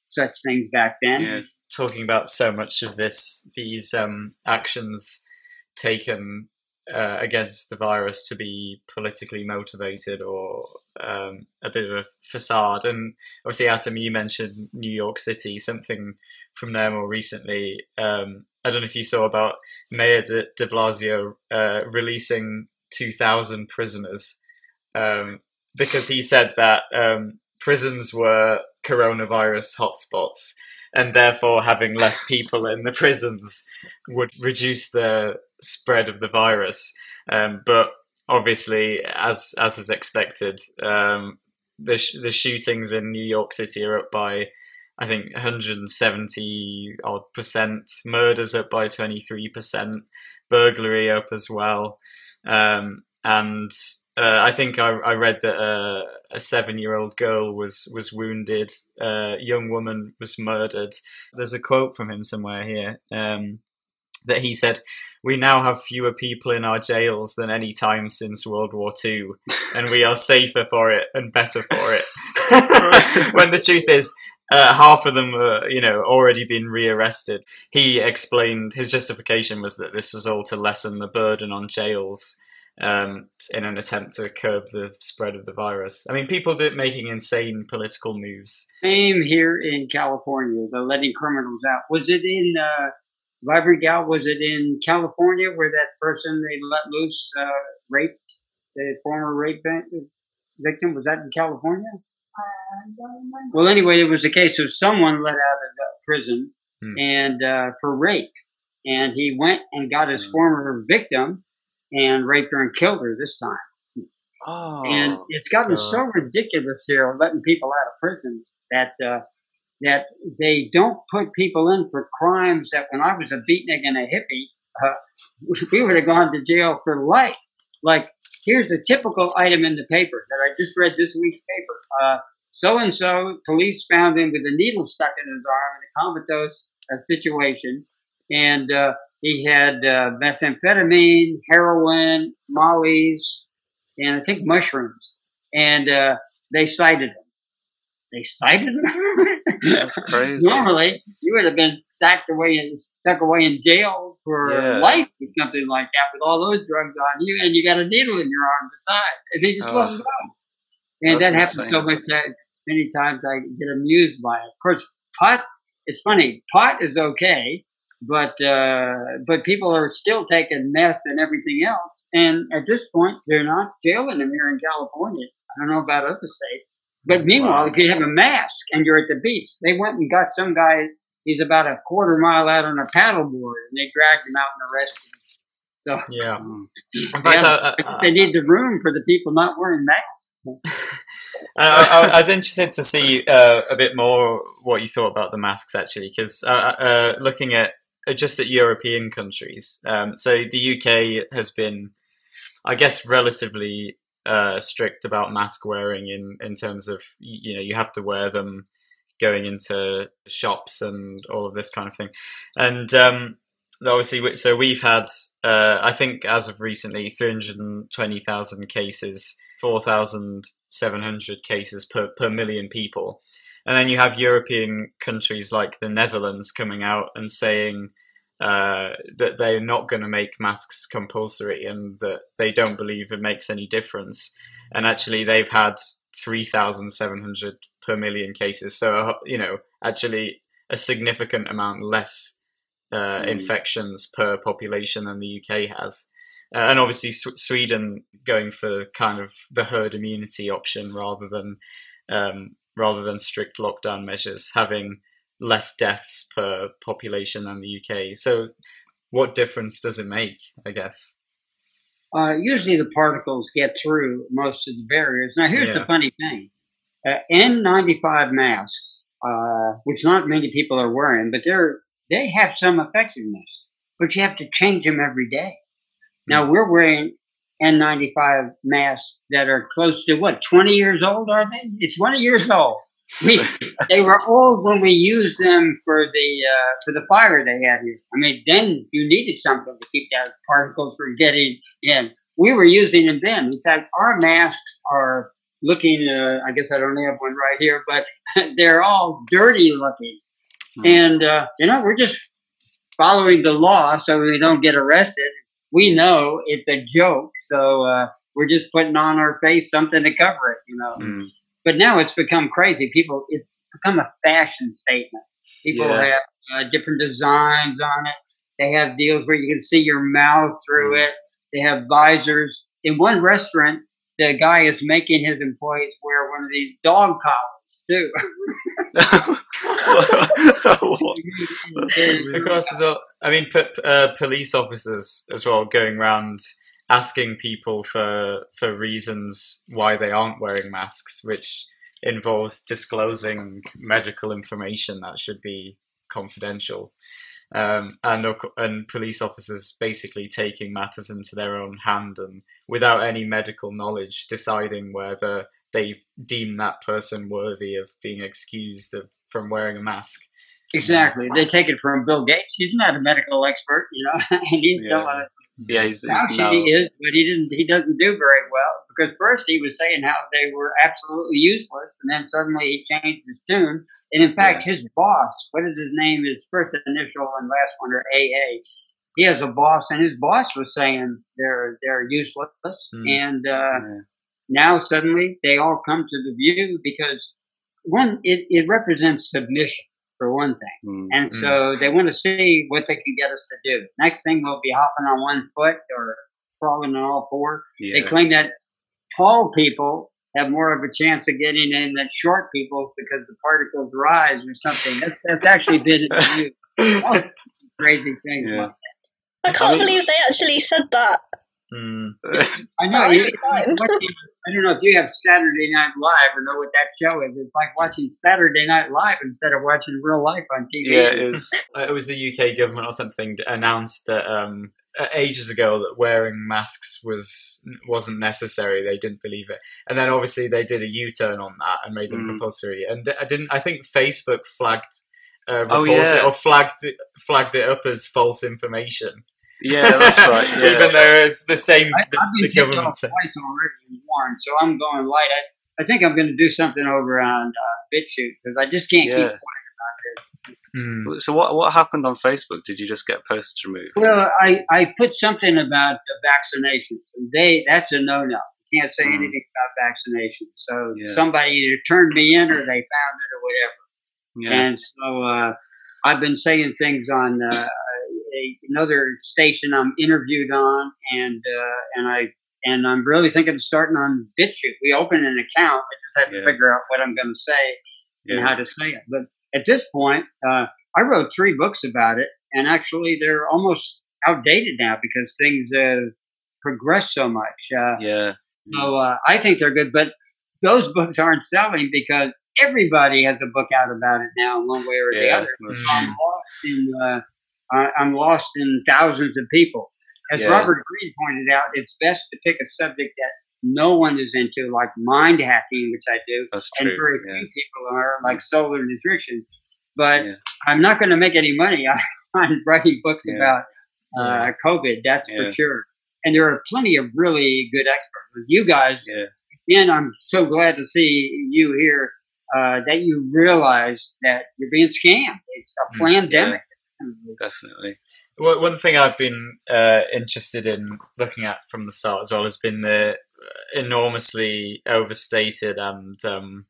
such things back then. yeah, talking about so much of this, these um, actions taken uh, against the virus to be politically motivated or um, a bit of a facade. And obviously, Atom, you mentioned New York City, something from there more recently. Um, I don't know if you saw about Mayor de, de Blasio uh, releasing 2,000 prisoners um, because he said that um, prisons were coronavirus hotspots and therefore having less people in the prisons would reduce the spread of the virus. Um, but obviously, as as is expected, um, the sh- the shootings in New York City are up by I think 170 odd percent. Murders up by 23 percent. Burglary up as well. Um, and uh, I think I, I read that uh, a seven-year-old girl was was wounded. A young woman was murdered. There's a quote from him somewhere here um, that he said, "We now have fewer people in our jails than any time since World War II, and we are safer for it and better for it." when the truth is. Uh, half of them, were, you know, already been rearrested. He explained his justification was that this was all to lessen the burden on jails um, in an attempt to curb the spread of the virus. I mean, people do making insane political moves. Same here in California, the letting criminals out. Was it in uh, Vibrant Gal? Was it in California where that person they let loose uh, raped the former rape victim? Was that in California? Well, anyway, it was a case of someone let out of uh, prison Hmm. and uh, for rape, and he went and got his Hmm. former victim and raped her and killed her this time. Oh, And it's gotten God. so ridiculous here, letting people out of prisons that uh, that they don't put people in for crimes that when I was a beatnik and a hippie, uh, we would have gone to jail for life. Like here's a typical item in the paper that I just read this week's paper. So and so, police found him with a needle stuck in his arm in a comatose uh, situation, and uh, he had uh, methamphetamine, heroin, mollies, and I think mushrooms. And uh, they cited him. They cited him. That's crazy. Normally, you would have been sacked away and stuck away in jail for Yeah. life or something like that with all those drugs on you, and you got a needle in your arm beside, and he just Oh, wasn't going. And that happens insane. so much that many times I get amused by it. Of course, pot. It's funny. Pot is okay, but uh, but people are still taking meth and everything else. And at this point, they're not jailing them here in California. I don't know about other states. But meanwhile, Wow. if you have a mask and you're at the beach, they went and got some guy. He's about a quarter mile out on a paddleboard, and they dragged him out and arrested him. So Yeah. In fact, yeah, I, because I, they need the room for the people not wearing masks. I, I was interested to see uh, a bit more what you thought about the masks, actually, because uh, uh, looking at uh, just at European countries, um, so the UK has been, I guess, relatively uh, strict about mask wearing in in terms of you know you have to wear them going into shops and all of this kind of thing, and um, obviously, so we've had, uh, I think, as of recently, three hundred twenty thousand cases, four thousand seven hundred cases per per million people, and then you have European countries like the Netherlands coming out and saying. Uh, that they're not going to make masks compulsory and that they don't believe it makes any difference. And actually, they've had 3,700 per million cases. So, you know, actually a significant amount less uh, Mm. infections per population than the UK has. Uh, and obviously, S- Sweden going for kind of the herd immunity option rather than um, rather than strict lockdown measures, having less deaths per population than the UK. So, what difference does it make? I guess. Uh, usually the particles get through most of the barriers. Now, here's the funny thing. uh, N95 masks, uh, which not many people are wearing, but they're they have some effectiveness, but you have to change them every day. Now we're wearing N95 masks that are close to what 20 years old are they? It's 20 years old. We they were old when we used them for the uh, for the fire they had here. I mean, then you needed something to keep that particles from getting in. We were using them then. In fact, our masks are looking. Uh, I guess I don't have one right here, but they're all dirty looking. Hmm. And uh, you know, we're just following the law so we don't get arrested. We know it's a joke, so uh, we're just putting on our face something to cover it. You know. Mm. But now it's become crazy. People, it's become a fashion statement. People Yeah. have uh, different designs on it. They have deals where you can see your mouth through Mm. it. They have visors. In one restaurant, the guy is making his employees wear one of these dog collars too. What? Of as well. I mean, p- uh, police officers as well going around asking people for for reasons why they aren't wearing masks, which involves disclosing medical information that should be confidential. Um, and and police officers basically taking matters into their own hand and without any medical knowledge deciding whether they deem that person worthy of being excused of from wearing a mask. exactly. They take it from Bill Gates. He's not a medical expert, you know, he's Yeah. us yeah, he's, he's Actually, now. he is, but he didn't. He doesn't do very well because first he was saying how they were absolutely useless, and then suddenly he changed his tune. And in fact, his boss, what is his name? His first initial and last one are AA. He has a boss, and his boss was saying they're they're useless, Hmm. and uh, Yeah. now suddenly they all come to the view because one, it, it represents submission for one thing. Mm. And Mm. so they want to see what they can get us to do. Next thing we'll be hopping on one foot or crawling on all four. They claim that tall people have more of a chance of getting in than short people because the particles rise or something. That's, that's actually been in the news. All crazy thing. Yeah. I can't believe they actually said that. Mm. I know. You, I'd be fine. watching, I don't know if you have Saturday Night Live or know what that show is. It's like watching Saturday Night Live instead of watching real life on TV. yeah, it is. It was the UK government or something announced that um, uh, ages ago that wearing masks was wasn't necessary. They didn't believe it, and then obviously they did a U turn on that and made them Mm. compulsory. And I didn't. I think Facebook flagged. Uh, Oh, reported yeah. or flagged it, flagged it up as false information. Yeah, that's right. Yeah. Even though it's the same, I, the, I've been kicked government. off twice already and warned, so I'm going light. I, I think I'm going to do something over on uh, BitChute because I just can't keep Yeah. quiet about this. Mm. So what what happened on Facebook? Did you just get posts removed? Well, I, I put something about the vaccinations. They that's a no no. You can't say Mm. anything about vaccinations. So Yeah. somebody either turned me in or they found it or whatever. yeah. And so uh, I've been saying things on uh, a, another station I'm interviewed on, and uh, and I and I'm really thinking of starting on BitChute. We opened an account. I just have to Yeah. figure out what I'm going to say and how to say it. But at this point, uh, I wrote three books about it, and actually they're almost outdated now because things have progressed so much. Uh, yeah. so uh, I think they're good, but those books aren't selling because everybody has a book out about it now, one way or the other. That's Mm. I'm lost in uh, I- I'm lost in thousands of people. As Yeah. Robert Greene pointed out, it's best to pick a subject that no one is into, like mind hacking, which I do, That's and true. very Yeah. few people are, like solar nutrition. But Yeah. I'm not going to make any money on writing books about uh, COVID. That's for sure. And there are plenty of really good experts. You guys, and I'm so glad to see you here. Uh, that you realize that you're being scammed. It's a Mm, pandemic. Definitely. Well, one thing I've been uh, interested in looking at from the start as well has been the enormously overstated and um,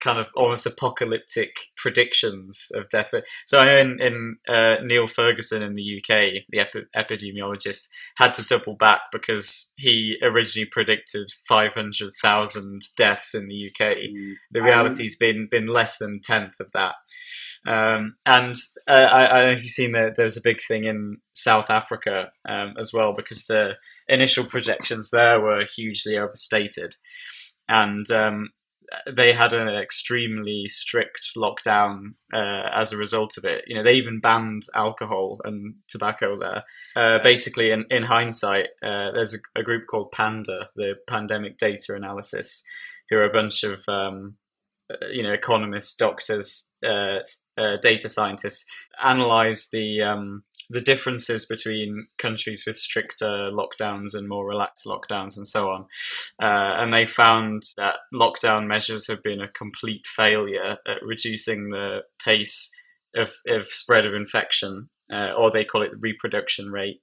kind of almost apocalyptic predictions of death. So I know in, in uh, Neil Ferguson in the UK, the epi- epidemiologist, had to double back because he originally predicted 500,000 deaths in the UK. Mm. The reality's been been less than tenth of that. Um, and uh, I, I don't know if you've seen that there's a big thing in South Africa um, as well because the initial projections there were hugely overstated, and um, they had an extremely strict lockdown uh, as a result of it. You know, they even banned alcohol and tobacco there. Uh, basically, in, in hindsight, uh, there's a, a, group called Panda, the Pandemic Data Analysis, who are a bunch of um, you know economists, doctors, uh, uh, data scientists, analyze the um, the differences between countries with stricter lockdowns and more relaxed lockdowns and so on. Uh, and they found that lockdown measures have been a complete failure at reducing the pace of, of spread of infection, uh, or they call it the reproduction rate.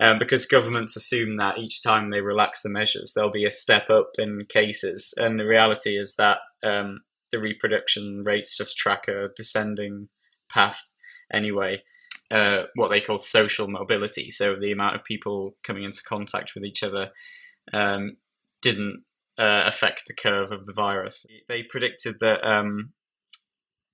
Um, because governments assume that each time they relax the measures, there'll be a step up in cases. And the reality is that um, the reproduction rates just track a descending path anyway. Uh, what they call social mobility. So the amount of people coming into contact with each other um, didn't uh, affect the curve of the virus. They predicted that um,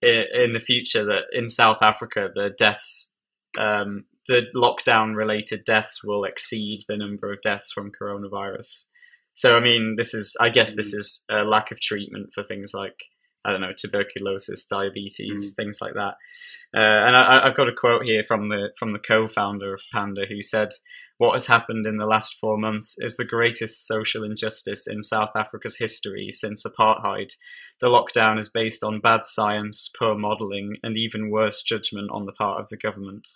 in the future that in South Africa the deaths, um, the lockdown-related deaths will exceed the number of deaths from coronavirus. So I mean, this is I guess this mm. is a lack of treatment for things like I don't know tuberculosis, diabetes, mm. things like that. Uh, and I, have got a quote here from the from the co-founder of Panda, who said, "What has happened in the last four months is the greatest social injustice in South Africa's history since apartheid. The lockdown is based on bad science, poor modelling, and even worse judgment on the part of the government."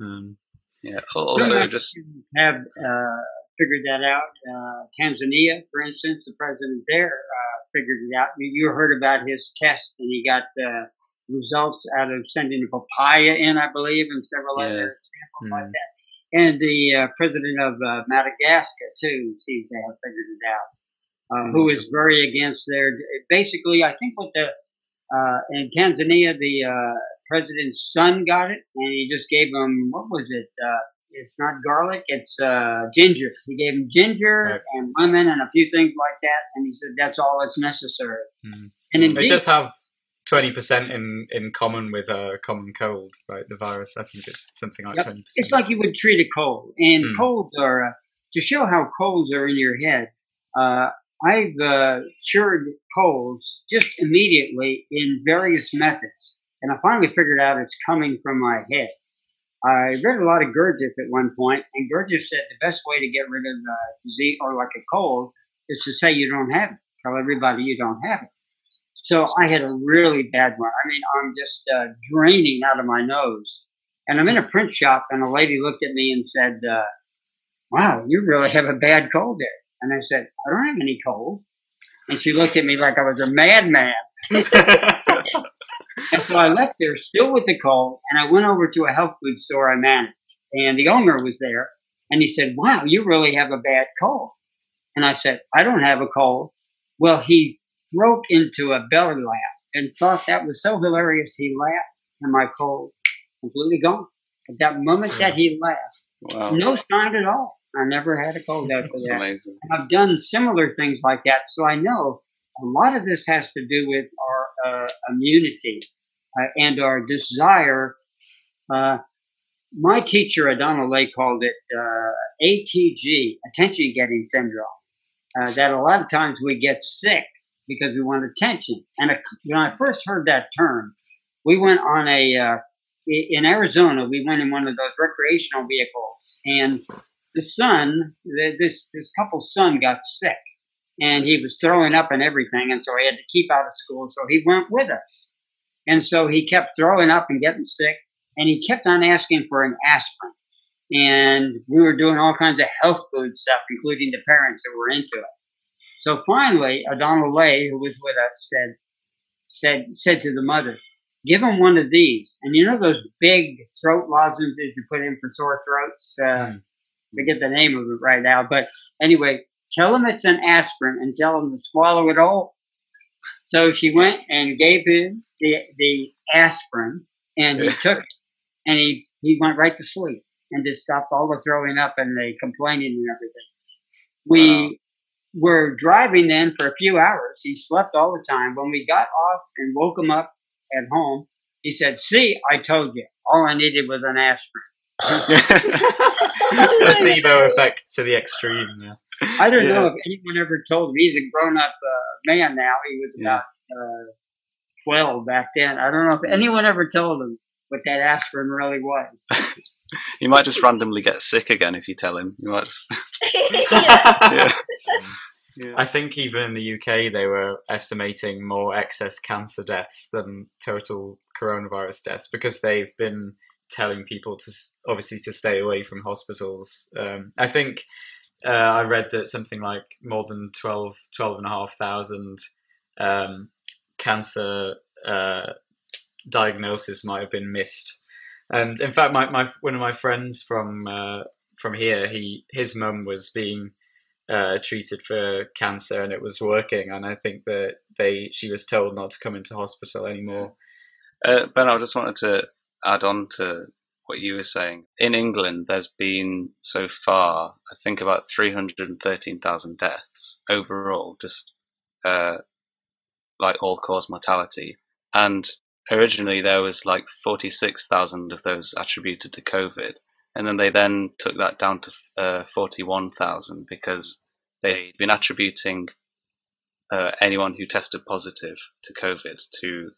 Um, yeah. Also, just have uh, figured that out. Uh, Tanzania, for instance, the president there uh, figured it out. You heard about his test, and he got uh, results out of sending a papaya in, I believe, and several yeah. other examples mm. like hmm. that. And the uh, president of uh, Madagascar too seems to have figured it out. Uh, mm. Who is very against their basically? I think what the uh, in Tanzania the uh, president's son got it, and he just gave him what was it? Uh, it's not garlic, it's ginger. He gave him ginger right. and lemon and a few things like that, and he said that's all that's necessary. Mm. And indeed, they just have twenty percent in in common with a common cold, right? The virus, I think it's something like twenty yep. percent. It's like you would treat a cold, and mm. colds are uh, to show how colds are in your head. Uh, I've uh, cured colds just immediately in various methods, and I finally figured out it's coming from my head. I read a lot of Gurdjieff at one point, and Gurdjieff said the best way to get rid of a disease or like a cold is to say you don't have it. Tell everybody you don't have it. So I had a really bad one. I mean, I'm just uh, draining out of my nose. And I'm in a print shop, and a lady looked at me and said, uh, Wow, you really have a bad cold there. And I said, I don't have any cold. And she looked at me like I was a madman. and so I left there still with the cold, and I went over to a health food store I managed. And the owner was there, and he said, Wow, you really have a bad cold. And I said, I don't have a cold. Well, he broke into a belly laugh and thought that was so hilarious he laughed and my cold completely gone. At that moment that he laughed, wow. no sign at all. I never had a cold after That's that. Amazing. I've done similar things like that, so I know a lot of this has to do with our uh, immunity uh, and our desire. Uh, my teacher, Adana Lay, called it uh, ATG, attention getting syndrome. Uh, that a lot of times we get sick because we want attention. And when I first heard that term, we went on a uh, in Arizona. We went in one of those recreational vehicles, and the son, this this couple's son, got sick, and he was throwing up and everything, and so he had to keep out of school. So he went with us, and so he kept throwing up and getting sick, and he kept on asking for an aspirin. And we were doing all kinds of health food stuff, including the parents that were into it. So finally, Adonald Lay, who was with us, said, said, said to the mother, give him one of these. And you know those big throat lozenges you put in for sore throats? Uh, mm. Forget the name of it right now. But anyway, tell him it's an aspirin and tell him to swallow it all. So she went and gave him the, the aspirin and he took it and he, he went right to sleep and just stopped all the throwing up and the complaining and everything. We, were driving then for a few hours. He slept all the time. When we got off and woke him up at home, he said, See, I told you. All I needed was an aspirin. Placebo effect to the extreme. Yeah. I don't Yeah. know if anyone ever told him. He's a grown-up uh, man now. He was Yeah. about uh, twelve back then. I don't know if anyone ever told him what that aspirin really was. He might just randomly get sick again if you tell him. You might just, yeah. yeah. yeah. I think even in the UK they were estimating more excess cancer deaths than total coronavirus deaths because they've been telling people to obviously to stay away from hospitals. Um, I think uh, I read that something like more than 12, 12 and a half thousand um, cancer uh, diagnosis might have been missed. And in fact, my, my one of my friends from uh, from here, he his mum was being uh, treated for cancer and it was working, and I think that they she was told not to come into hospital anymore. Uh, ben, I just wanted to add on to what you were saying. In England, there's been so far, I think, about 313,000 deaths overall, just uh, like all cause mortality. And originally, there was like 46,000 of those attributed to COVID. And then they then took that down to uh, 41,000 because they'd been attributing uh, anyone who tested positive to COVID to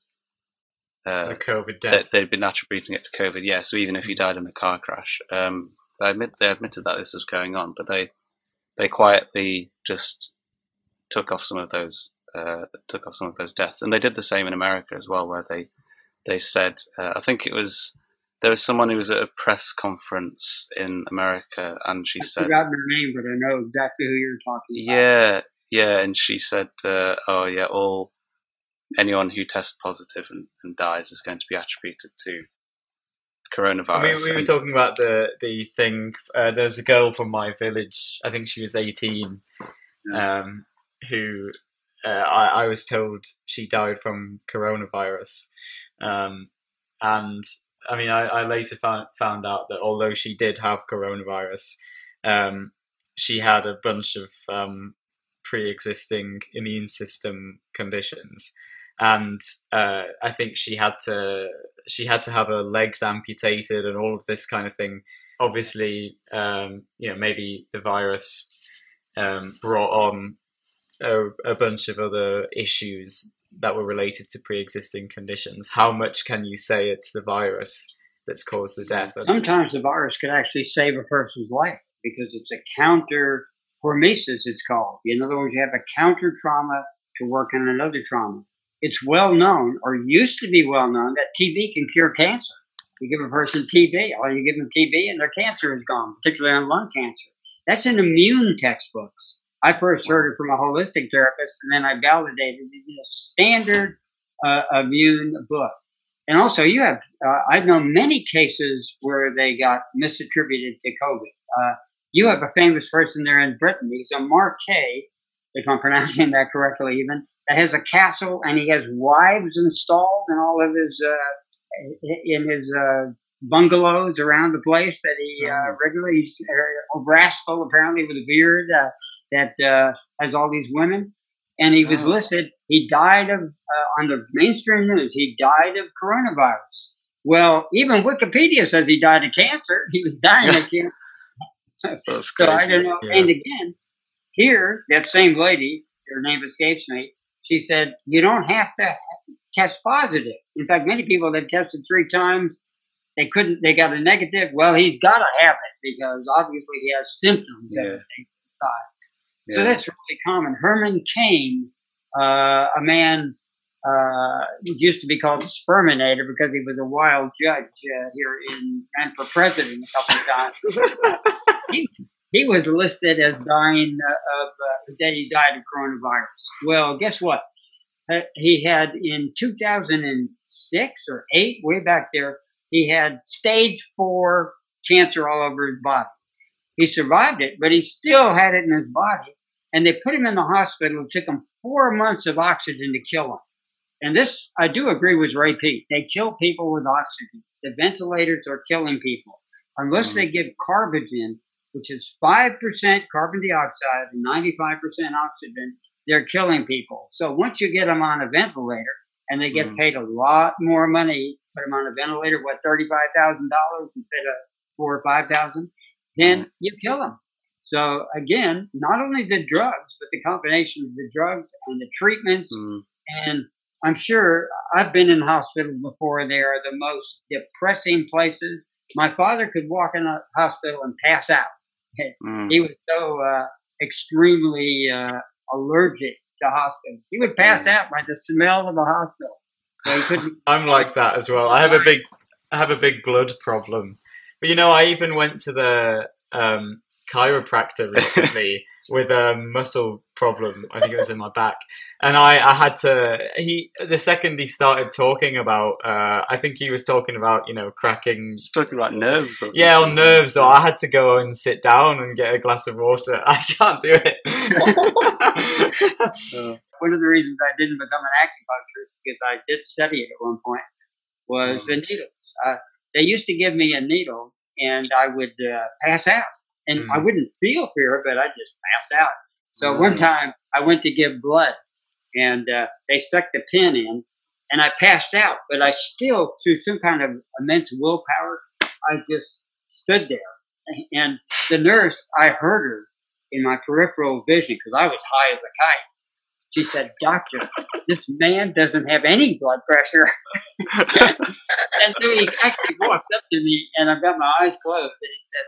uh, It's a COVID they, death. they'd been attributing it to COVID. Yeah, so even if you died in a car crash, um, they admit they admitted that this was going on, but they they quietly just took off some of those uh, took off some of those deaths, and they did the same in America as well, where they they said uh, I think it was there was someone who was at a press conference in America, and she I've said, forgotten her name, but I know exactly who you're talking about. yeah, yeah, and she said, uh, oh yeah, all anyone who tests positive and, and dies is going to be attributed to coronavirus. I mean, we were talking about the the thing. Uh, there's a girl from my village. I think she was 18, um, who uh, I, I was told she died from coronavirus, um, and I mean, I, I later found found out that although she did have coronavirus, um, she had a bunch of um, pre-existing immune system conditions, and uh, I think she had to she had to have her legs amputated and all of this kind of thing. Obviously, um, you know, maybe the virus um, brought on a, a bunch of other issues that were related to pre-existing conditions. How much can you say it's the virus that's caused the death? Sometimes the virus could actually save a person's life because it's a counter hormesis, it's called. In other words, you have a counter trauma to work on another trauma. It's well known, or used to be well known, that TB can cure cancer. You give a person TB, or you give them TB, and their cancer is gone, particularly on lung cancer. That's in immune textbooks. I first heard it from a holistic therapist, and then I validated it in a standard uh, immune book. And also, you have, uh, I've known many cases where they got misattributed to COVID. Uh, you have a famous person there in Britain. He's a Marquet, if I'm pronouncing that correctly, even, that has a castle and he has wives installed in all of his, uh, in his, uh, bungalows around the place that he, uh, regularly, he's a rascal apparently with a beard, uh, that, uh, has all these women. And he was Oh. listed, he died of, uh, on the mainstream news, he died of coronavirus. Well, even Wikipedia says he died of cancer. He was dying of cancer. That's So I don't know. Yeah. And again, here, that same lady, her name escapes me, she said, you don't have to test positive. In fact, many people that tested three times, they couldn't, they got a negative. Well, he's got to have it because obviously he has symptoms. Yeah. Yeah. So that's really common. Herman Cain, uh, a man, uh, who used to be called the sperminator because he was a wild judge uh, here in, ran for president a couple of times. he, he was listed as dying uh, of uh, the day he died of coronavirus. Well, guess what? Uh, He had in 2006 or 8, way back there, he had stage 4 cancer all over his body. He survived it, but he still had it in his body. And they put him in the hospital. It took him four months of oxygen to kill him. And this, I do agree with Ray Peat. They kill people with oxygen. The ventilators are killing people. Unless Mm. they give carbogen, which is 5% carbon dioxide and 95% oxygen, they're killing people. So once you get them on a ventilator and they get Mm. paid a lot more money, put them on a ventilator, what, $35,000 instead of four or 5000 then you kill them. So again, not only the drugs, but the combination of the drugs and the treatments. Mm. And I'm sure I've been in hospitals before. They are the most depressing places. My father could walk in a hospital and pass out. Mm. He was so uh, extremely uh, allergic to hospitals. He would pass Mm. out by the smell of a hospital. So. I'm like that as well. I have a big, I have a big blood problem. But you know, I even went to the um, chiropractor recently with a muscle problem. I think it was in my back, and I, I had to. He the second he started talking about, uh, I think he was talking about you know cracking. Just talking about nerves. Or Yeah, on nerves, or I had to go and sit down and get a glass of water. I can't do it. Uh, One of the reasons I didn't become an acupuncturist because I did study it at one point was Mm. the needles. Uh, they used to give me a needle and I would uh, pass out, and I Mm. wouldn't feel fear, but I'd just pass out. So one Mm. time I went to give blood, and uh, they stuck the pin in, and I passed out. But I still, through some kind of immense willpower, I just stood there. And the nurse, I heard her in my peripheral vision because I was high as a kite. She said, "Doctor, this man doesn't have any blood pressure." and so he actually walked up to me, and I've got my eyes closed, and he said,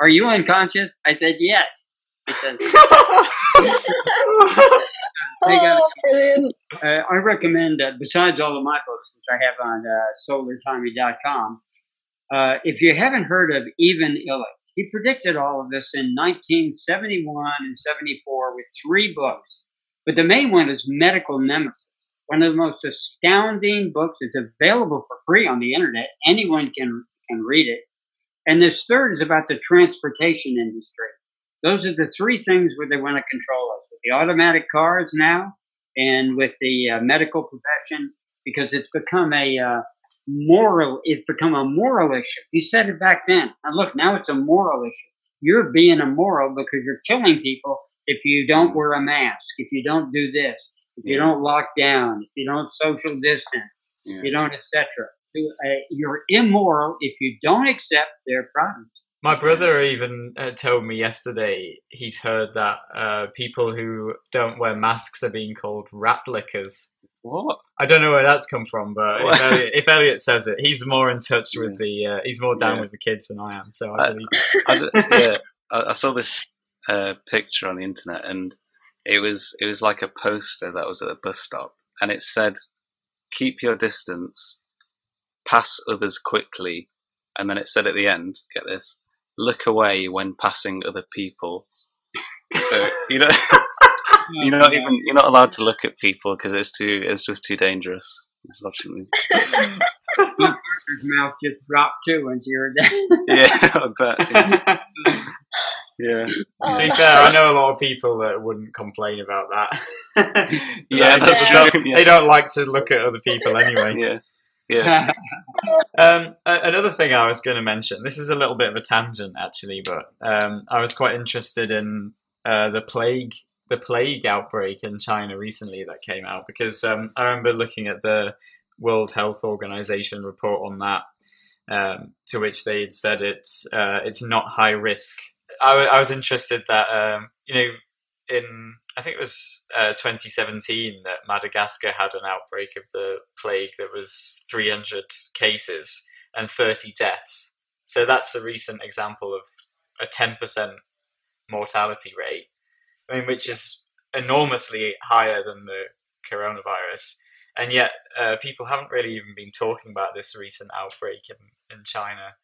"Are you unconscious?" I said, "Yes." He said, got- Oh, brilliant. uh, I recommend, uh, besides all of my books, which I have on uh, solartommy.com, uh, if you haven't heard of Ivan Illich, he predicted all of this in 1971 and 74 with three books. But the main one is Medical Nemesis, one of the most astounding books. It's available for free on the internet. Anyone can, can read it. And this third is about the transportation industry. Those are the three things where they want to control us with the automatic cars now and with the uh, medical profession because it's become a uh, moral, it's become a moral issue. You said it back then. And look, now it's a moral issue. You're being immoral because you're killing people if you don't wear a mask, if you don't do this, if you don't lock down, if you don't social distance, Yeah. if you don't, etc. Uh, you're immoral if you don't accept their product. My brother even uh, told me yesterday he's heard that uh, people who don't wear masks are being called rat lickers. What? I don't know where that's come from, but if Elliot, if Elliot says it, he's more in touch with the. Uh, he's more down Yeah. with the kids than I am, so I I- believe. it. I, d- yeah, I, I saw this uh, picture on the internet, and it was it was like a poster that was at a bus stop, and it said, "Keep your distance, pass others quickly," and then it said at the end, "Get this, look away when passing other people." So you know, you're not even you're not allowed to look at people because it's too it's just too dangerous. Unfortunately, Parker's mouth just dropped too when she heard that. yeah, I bet. Yeah, Oh, to be oh. fair, so- I know a lot of people that wouldn't complain about that. Yeah, that's they true, Don't, yeah. They don't like to look at other people anyway. yeah, yeah. Um, another thing I was going to mention. This is a little bit of a tangent, actually, but um, I was quite interested in uh, the plague, the plague outbreak in China recently that came out because um, I remember looking at the World Health Organization report on that, um, to which they'd said it's uh, it's not high risk. I, w- I was interested that um, you know in I think it was uh, 2017 that Madagascar had an outbreak of the plague that was 300 cases and 30 deaths. So that's a recent example of a 10% mortality rate, I mean, which is enormously higher than the coronavirus. And yet, uh, people haven't really even been talking about this recent outbreak in, in China.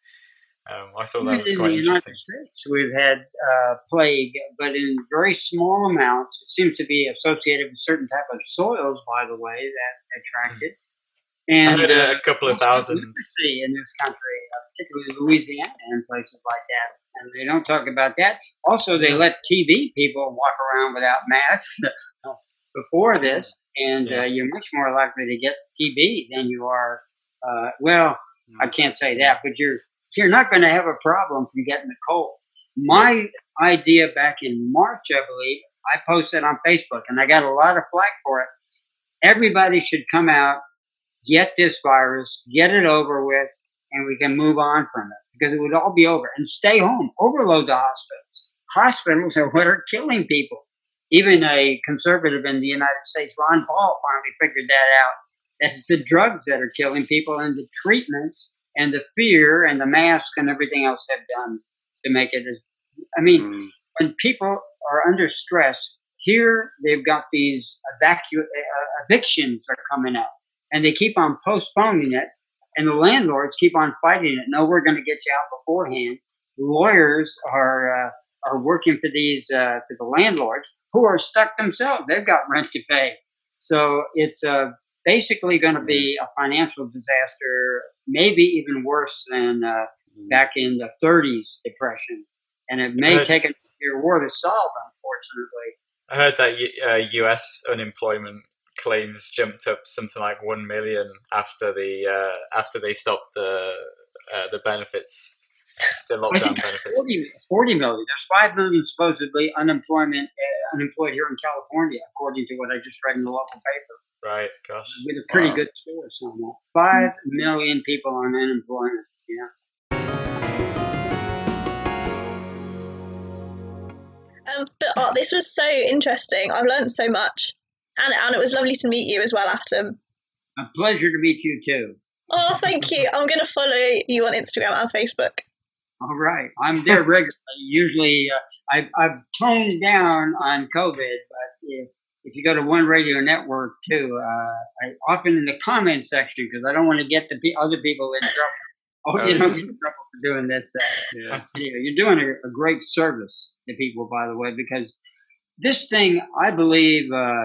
Um, I thought that was in quite the interesting. United States, we've had uh, plague, but in very small amounts. It seems to be associated with certain type of soils, by the way, that attract it. I And heard uh, a couple of thousand. in this country, uh, particularly Louisiana and places like that. And they don't talk about that. Also, they let TV people walk around without masks before this, and Yeah. uh, you're much more likely to get TB than you are. Uh, well, I can't say that, but you're you're not going to have a problem from getting the cold. My idea back in March, I believe, I posted on Facebook, and I got a lot of flack for it. Everybody should come out, get this virus, get it over with, and we can move on from it because it would all be over. And stay home, overload the hospitals. hospitals are what are killing people. Even a conservative in the United States, Ron Paul, finally figured that out. That's the drugs that are killing people and the treatments and the fear and the mask and everything else have done to make it as, I mean, Mm. when people are under stress, here they've got these evacu- uh, evictions are coming up and they keep on postponing it and the landlords keep on fighting it. No, we're going to get you out beforehand. Lawyers are, uh, are working for these, uh, for the landlords who are stuck themselves. They've got rent to pay. So it's, uh, basically going to be a financial disaster, maybe even worse than, uh, Mm. back in the 30s depression. And it may take a year war to solve, unfortunately. I heard that U- uh, U.S. unemployment claims jumped up something like one million after the uh, after they stopped the uh, the benefits, the I lockdown think benefits. 40, 40 million. There's 5 million supposedly unemployment, uh, unemployed here in California, according to what I just read in the local paper. Right, gosh. With a pretty Wow. good source on that. 5 million people on unemployment. Yeah. Um, but oh, this was so interesting. I've learned so much, and and it was lovely to meet you as well, Atom. A pleasure to meet you too. Oh, thank you. I'm going to follow you on Instagram and Facebook. All right. I'm there regularly. Usually, uh, I've, I've toned down on COVID, but if, if you go to One Radio Network too, uh, I often in the comment section because I don't want to get the pe- other people in trouble. Oh, you in trouble for doing this. Uh, Yeah. anyway, you're doing a, a great service to people, by the way, because this thing, I believe, uh,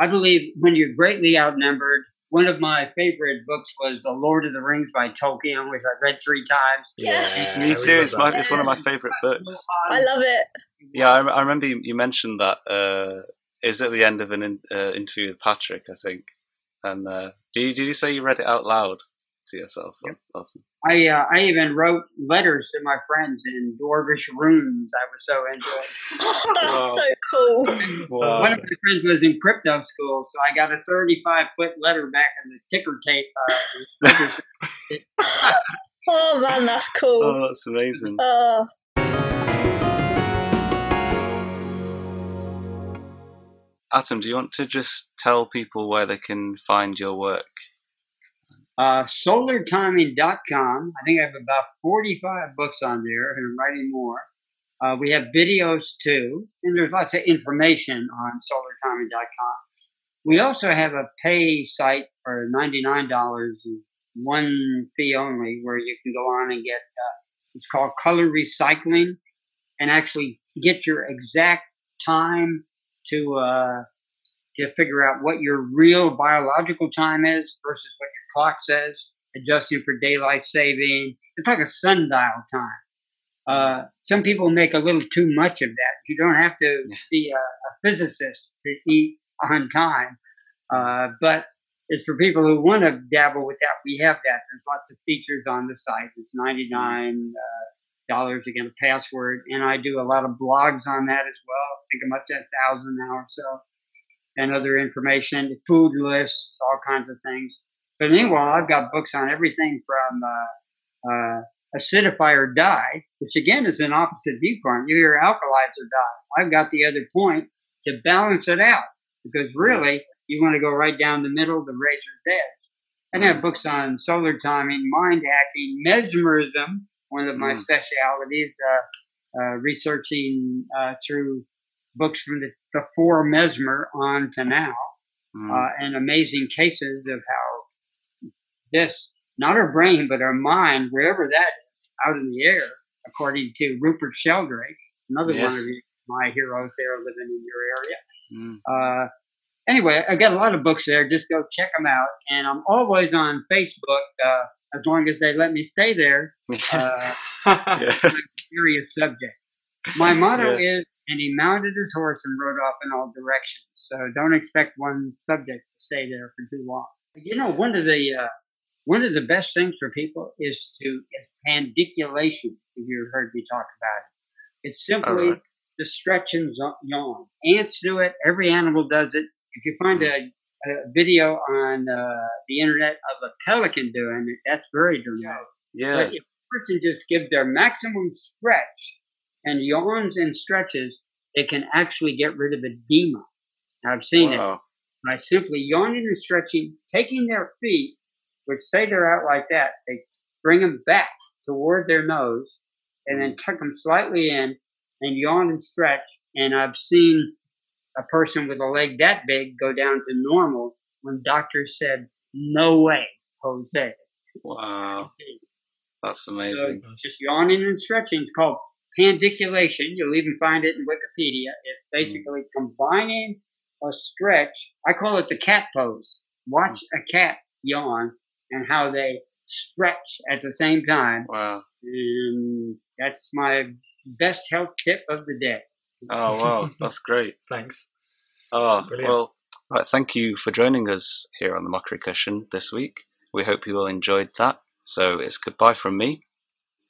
I believe when you're greatly outnumbered. One of my favorite books was The Lord of the Rings by Tolkien, which I read three times. Yes. Me too. love It's, my, it's one of my favorite books. I love it. Yeah, I, I remember you, you mentioned that. Uh, it was at the end of an in, uh, interview with Patrick, I think. And uh, did you did you say you read it out loud to yourself? That's Awesome. I uh, I even wrote letters to my friends in Dwarvish runes. I was so into it. That's Wow. so cool. Wow. One of my friends was in crypto school, so I got a 35 foot letter back in the ticker tape. Uh, Oh man, that's cool. Oh, that's amazing. Oh, Atom, do you want to just tell people where they can find your work? Uh, solartiming.com. I think I have about 45 books on there, and I'm writing more. Uh, we have videos too, and there's lots of information on solartiming.com. We also have a pay site for $99, one fee only, where you can go on and get, uh, it's called color recycling, and actually get your exact time to, uh, to figure out what your real biological time is versus what your clock says, adjusting for daylight saving. It's like a sundial time. Uh, some people make a little too much of that. You don't have to be a, a physicist to eat on time. Uh, but it's for people who want to dabble with that. We have that. There's lots of features on the site. It's $99 uh, to get a password. And I do a lot of blogs on that as well. I think I'm up to a thousand now or so. And other information, food lists, all kinds of things. But meanwhile, I've got books on everything from uh, uh, acidify or die, which again is an opposite viewpoint. You hear alkalize or die. I've got the other point to balance it out because really you want to go right down the middle, the razor's edge. And I have books on solar timing, mind hacking, mesmerism, one of my Mm. specialities, uh, uh, researching uh, through books from the before Mesmer on to now Mm. uh, and amazing cases of how this, not our brain, but our mind, wherever that is, out in the air, according to Rupert Sheldrake, another Yeah. one of my heroes there living in your area. Mm. Uh, anyway, I've got a lot of books there. Just go check them out. And I'm always on Facebook, uh, as long as they let me stay there. Uh, yeah. serious subject. My motto Yeah. is, and he mounted his horse and rode off in all directions. So don't expect one subject to stay there for too long. You know, one of the uh, one of the best things for people is to is pandiculation. If you've heard me talk about it, it's simply Alright. the stretch and yawn. Ants do it. Every animal does it. If you find a, a video on uh, the internet of a pelican doing it, that's very dramatic. Yeah. But if a person just gives their maximum stretch, and yawns and stretches, it can actually get rid of edema. I've seen it Wow. by simply yawning and stretching, taking their feet, which say they're out like that, they bring them back toward their nose and then tuck them slightly in and yawn and stretch. And I've seen a person with a leg that big go down to normal when doctors said, no way, Jose. Wow. That's So amazing. just yawning and stretching is called pandiculation. You'll even find it in Wikipedia. It's hmm. basically combining a stretch. I call it the cat pose. Watch a cat yawn and how they stretch at the same time. Wow. And that's my best health tip of the day. Oh, wow. That's great. Thanks. Oh, Brilliant. well, right, thank you for joining us here on the Mockery Cushion this week. We hope you all enjoyed that. So it's goodbye from me.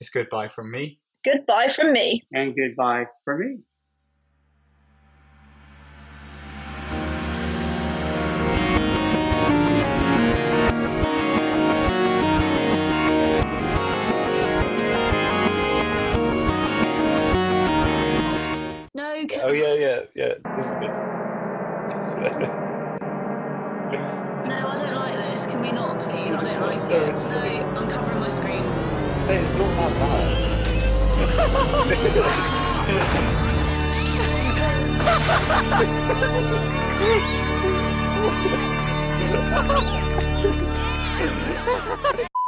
It's goodbye from me. Goodbye from me. And goodbye from me. Yeah. This is good. no, I don't like this. Can we not, please? I don't like no, it. No. I'm covering my screen. it's not that bad.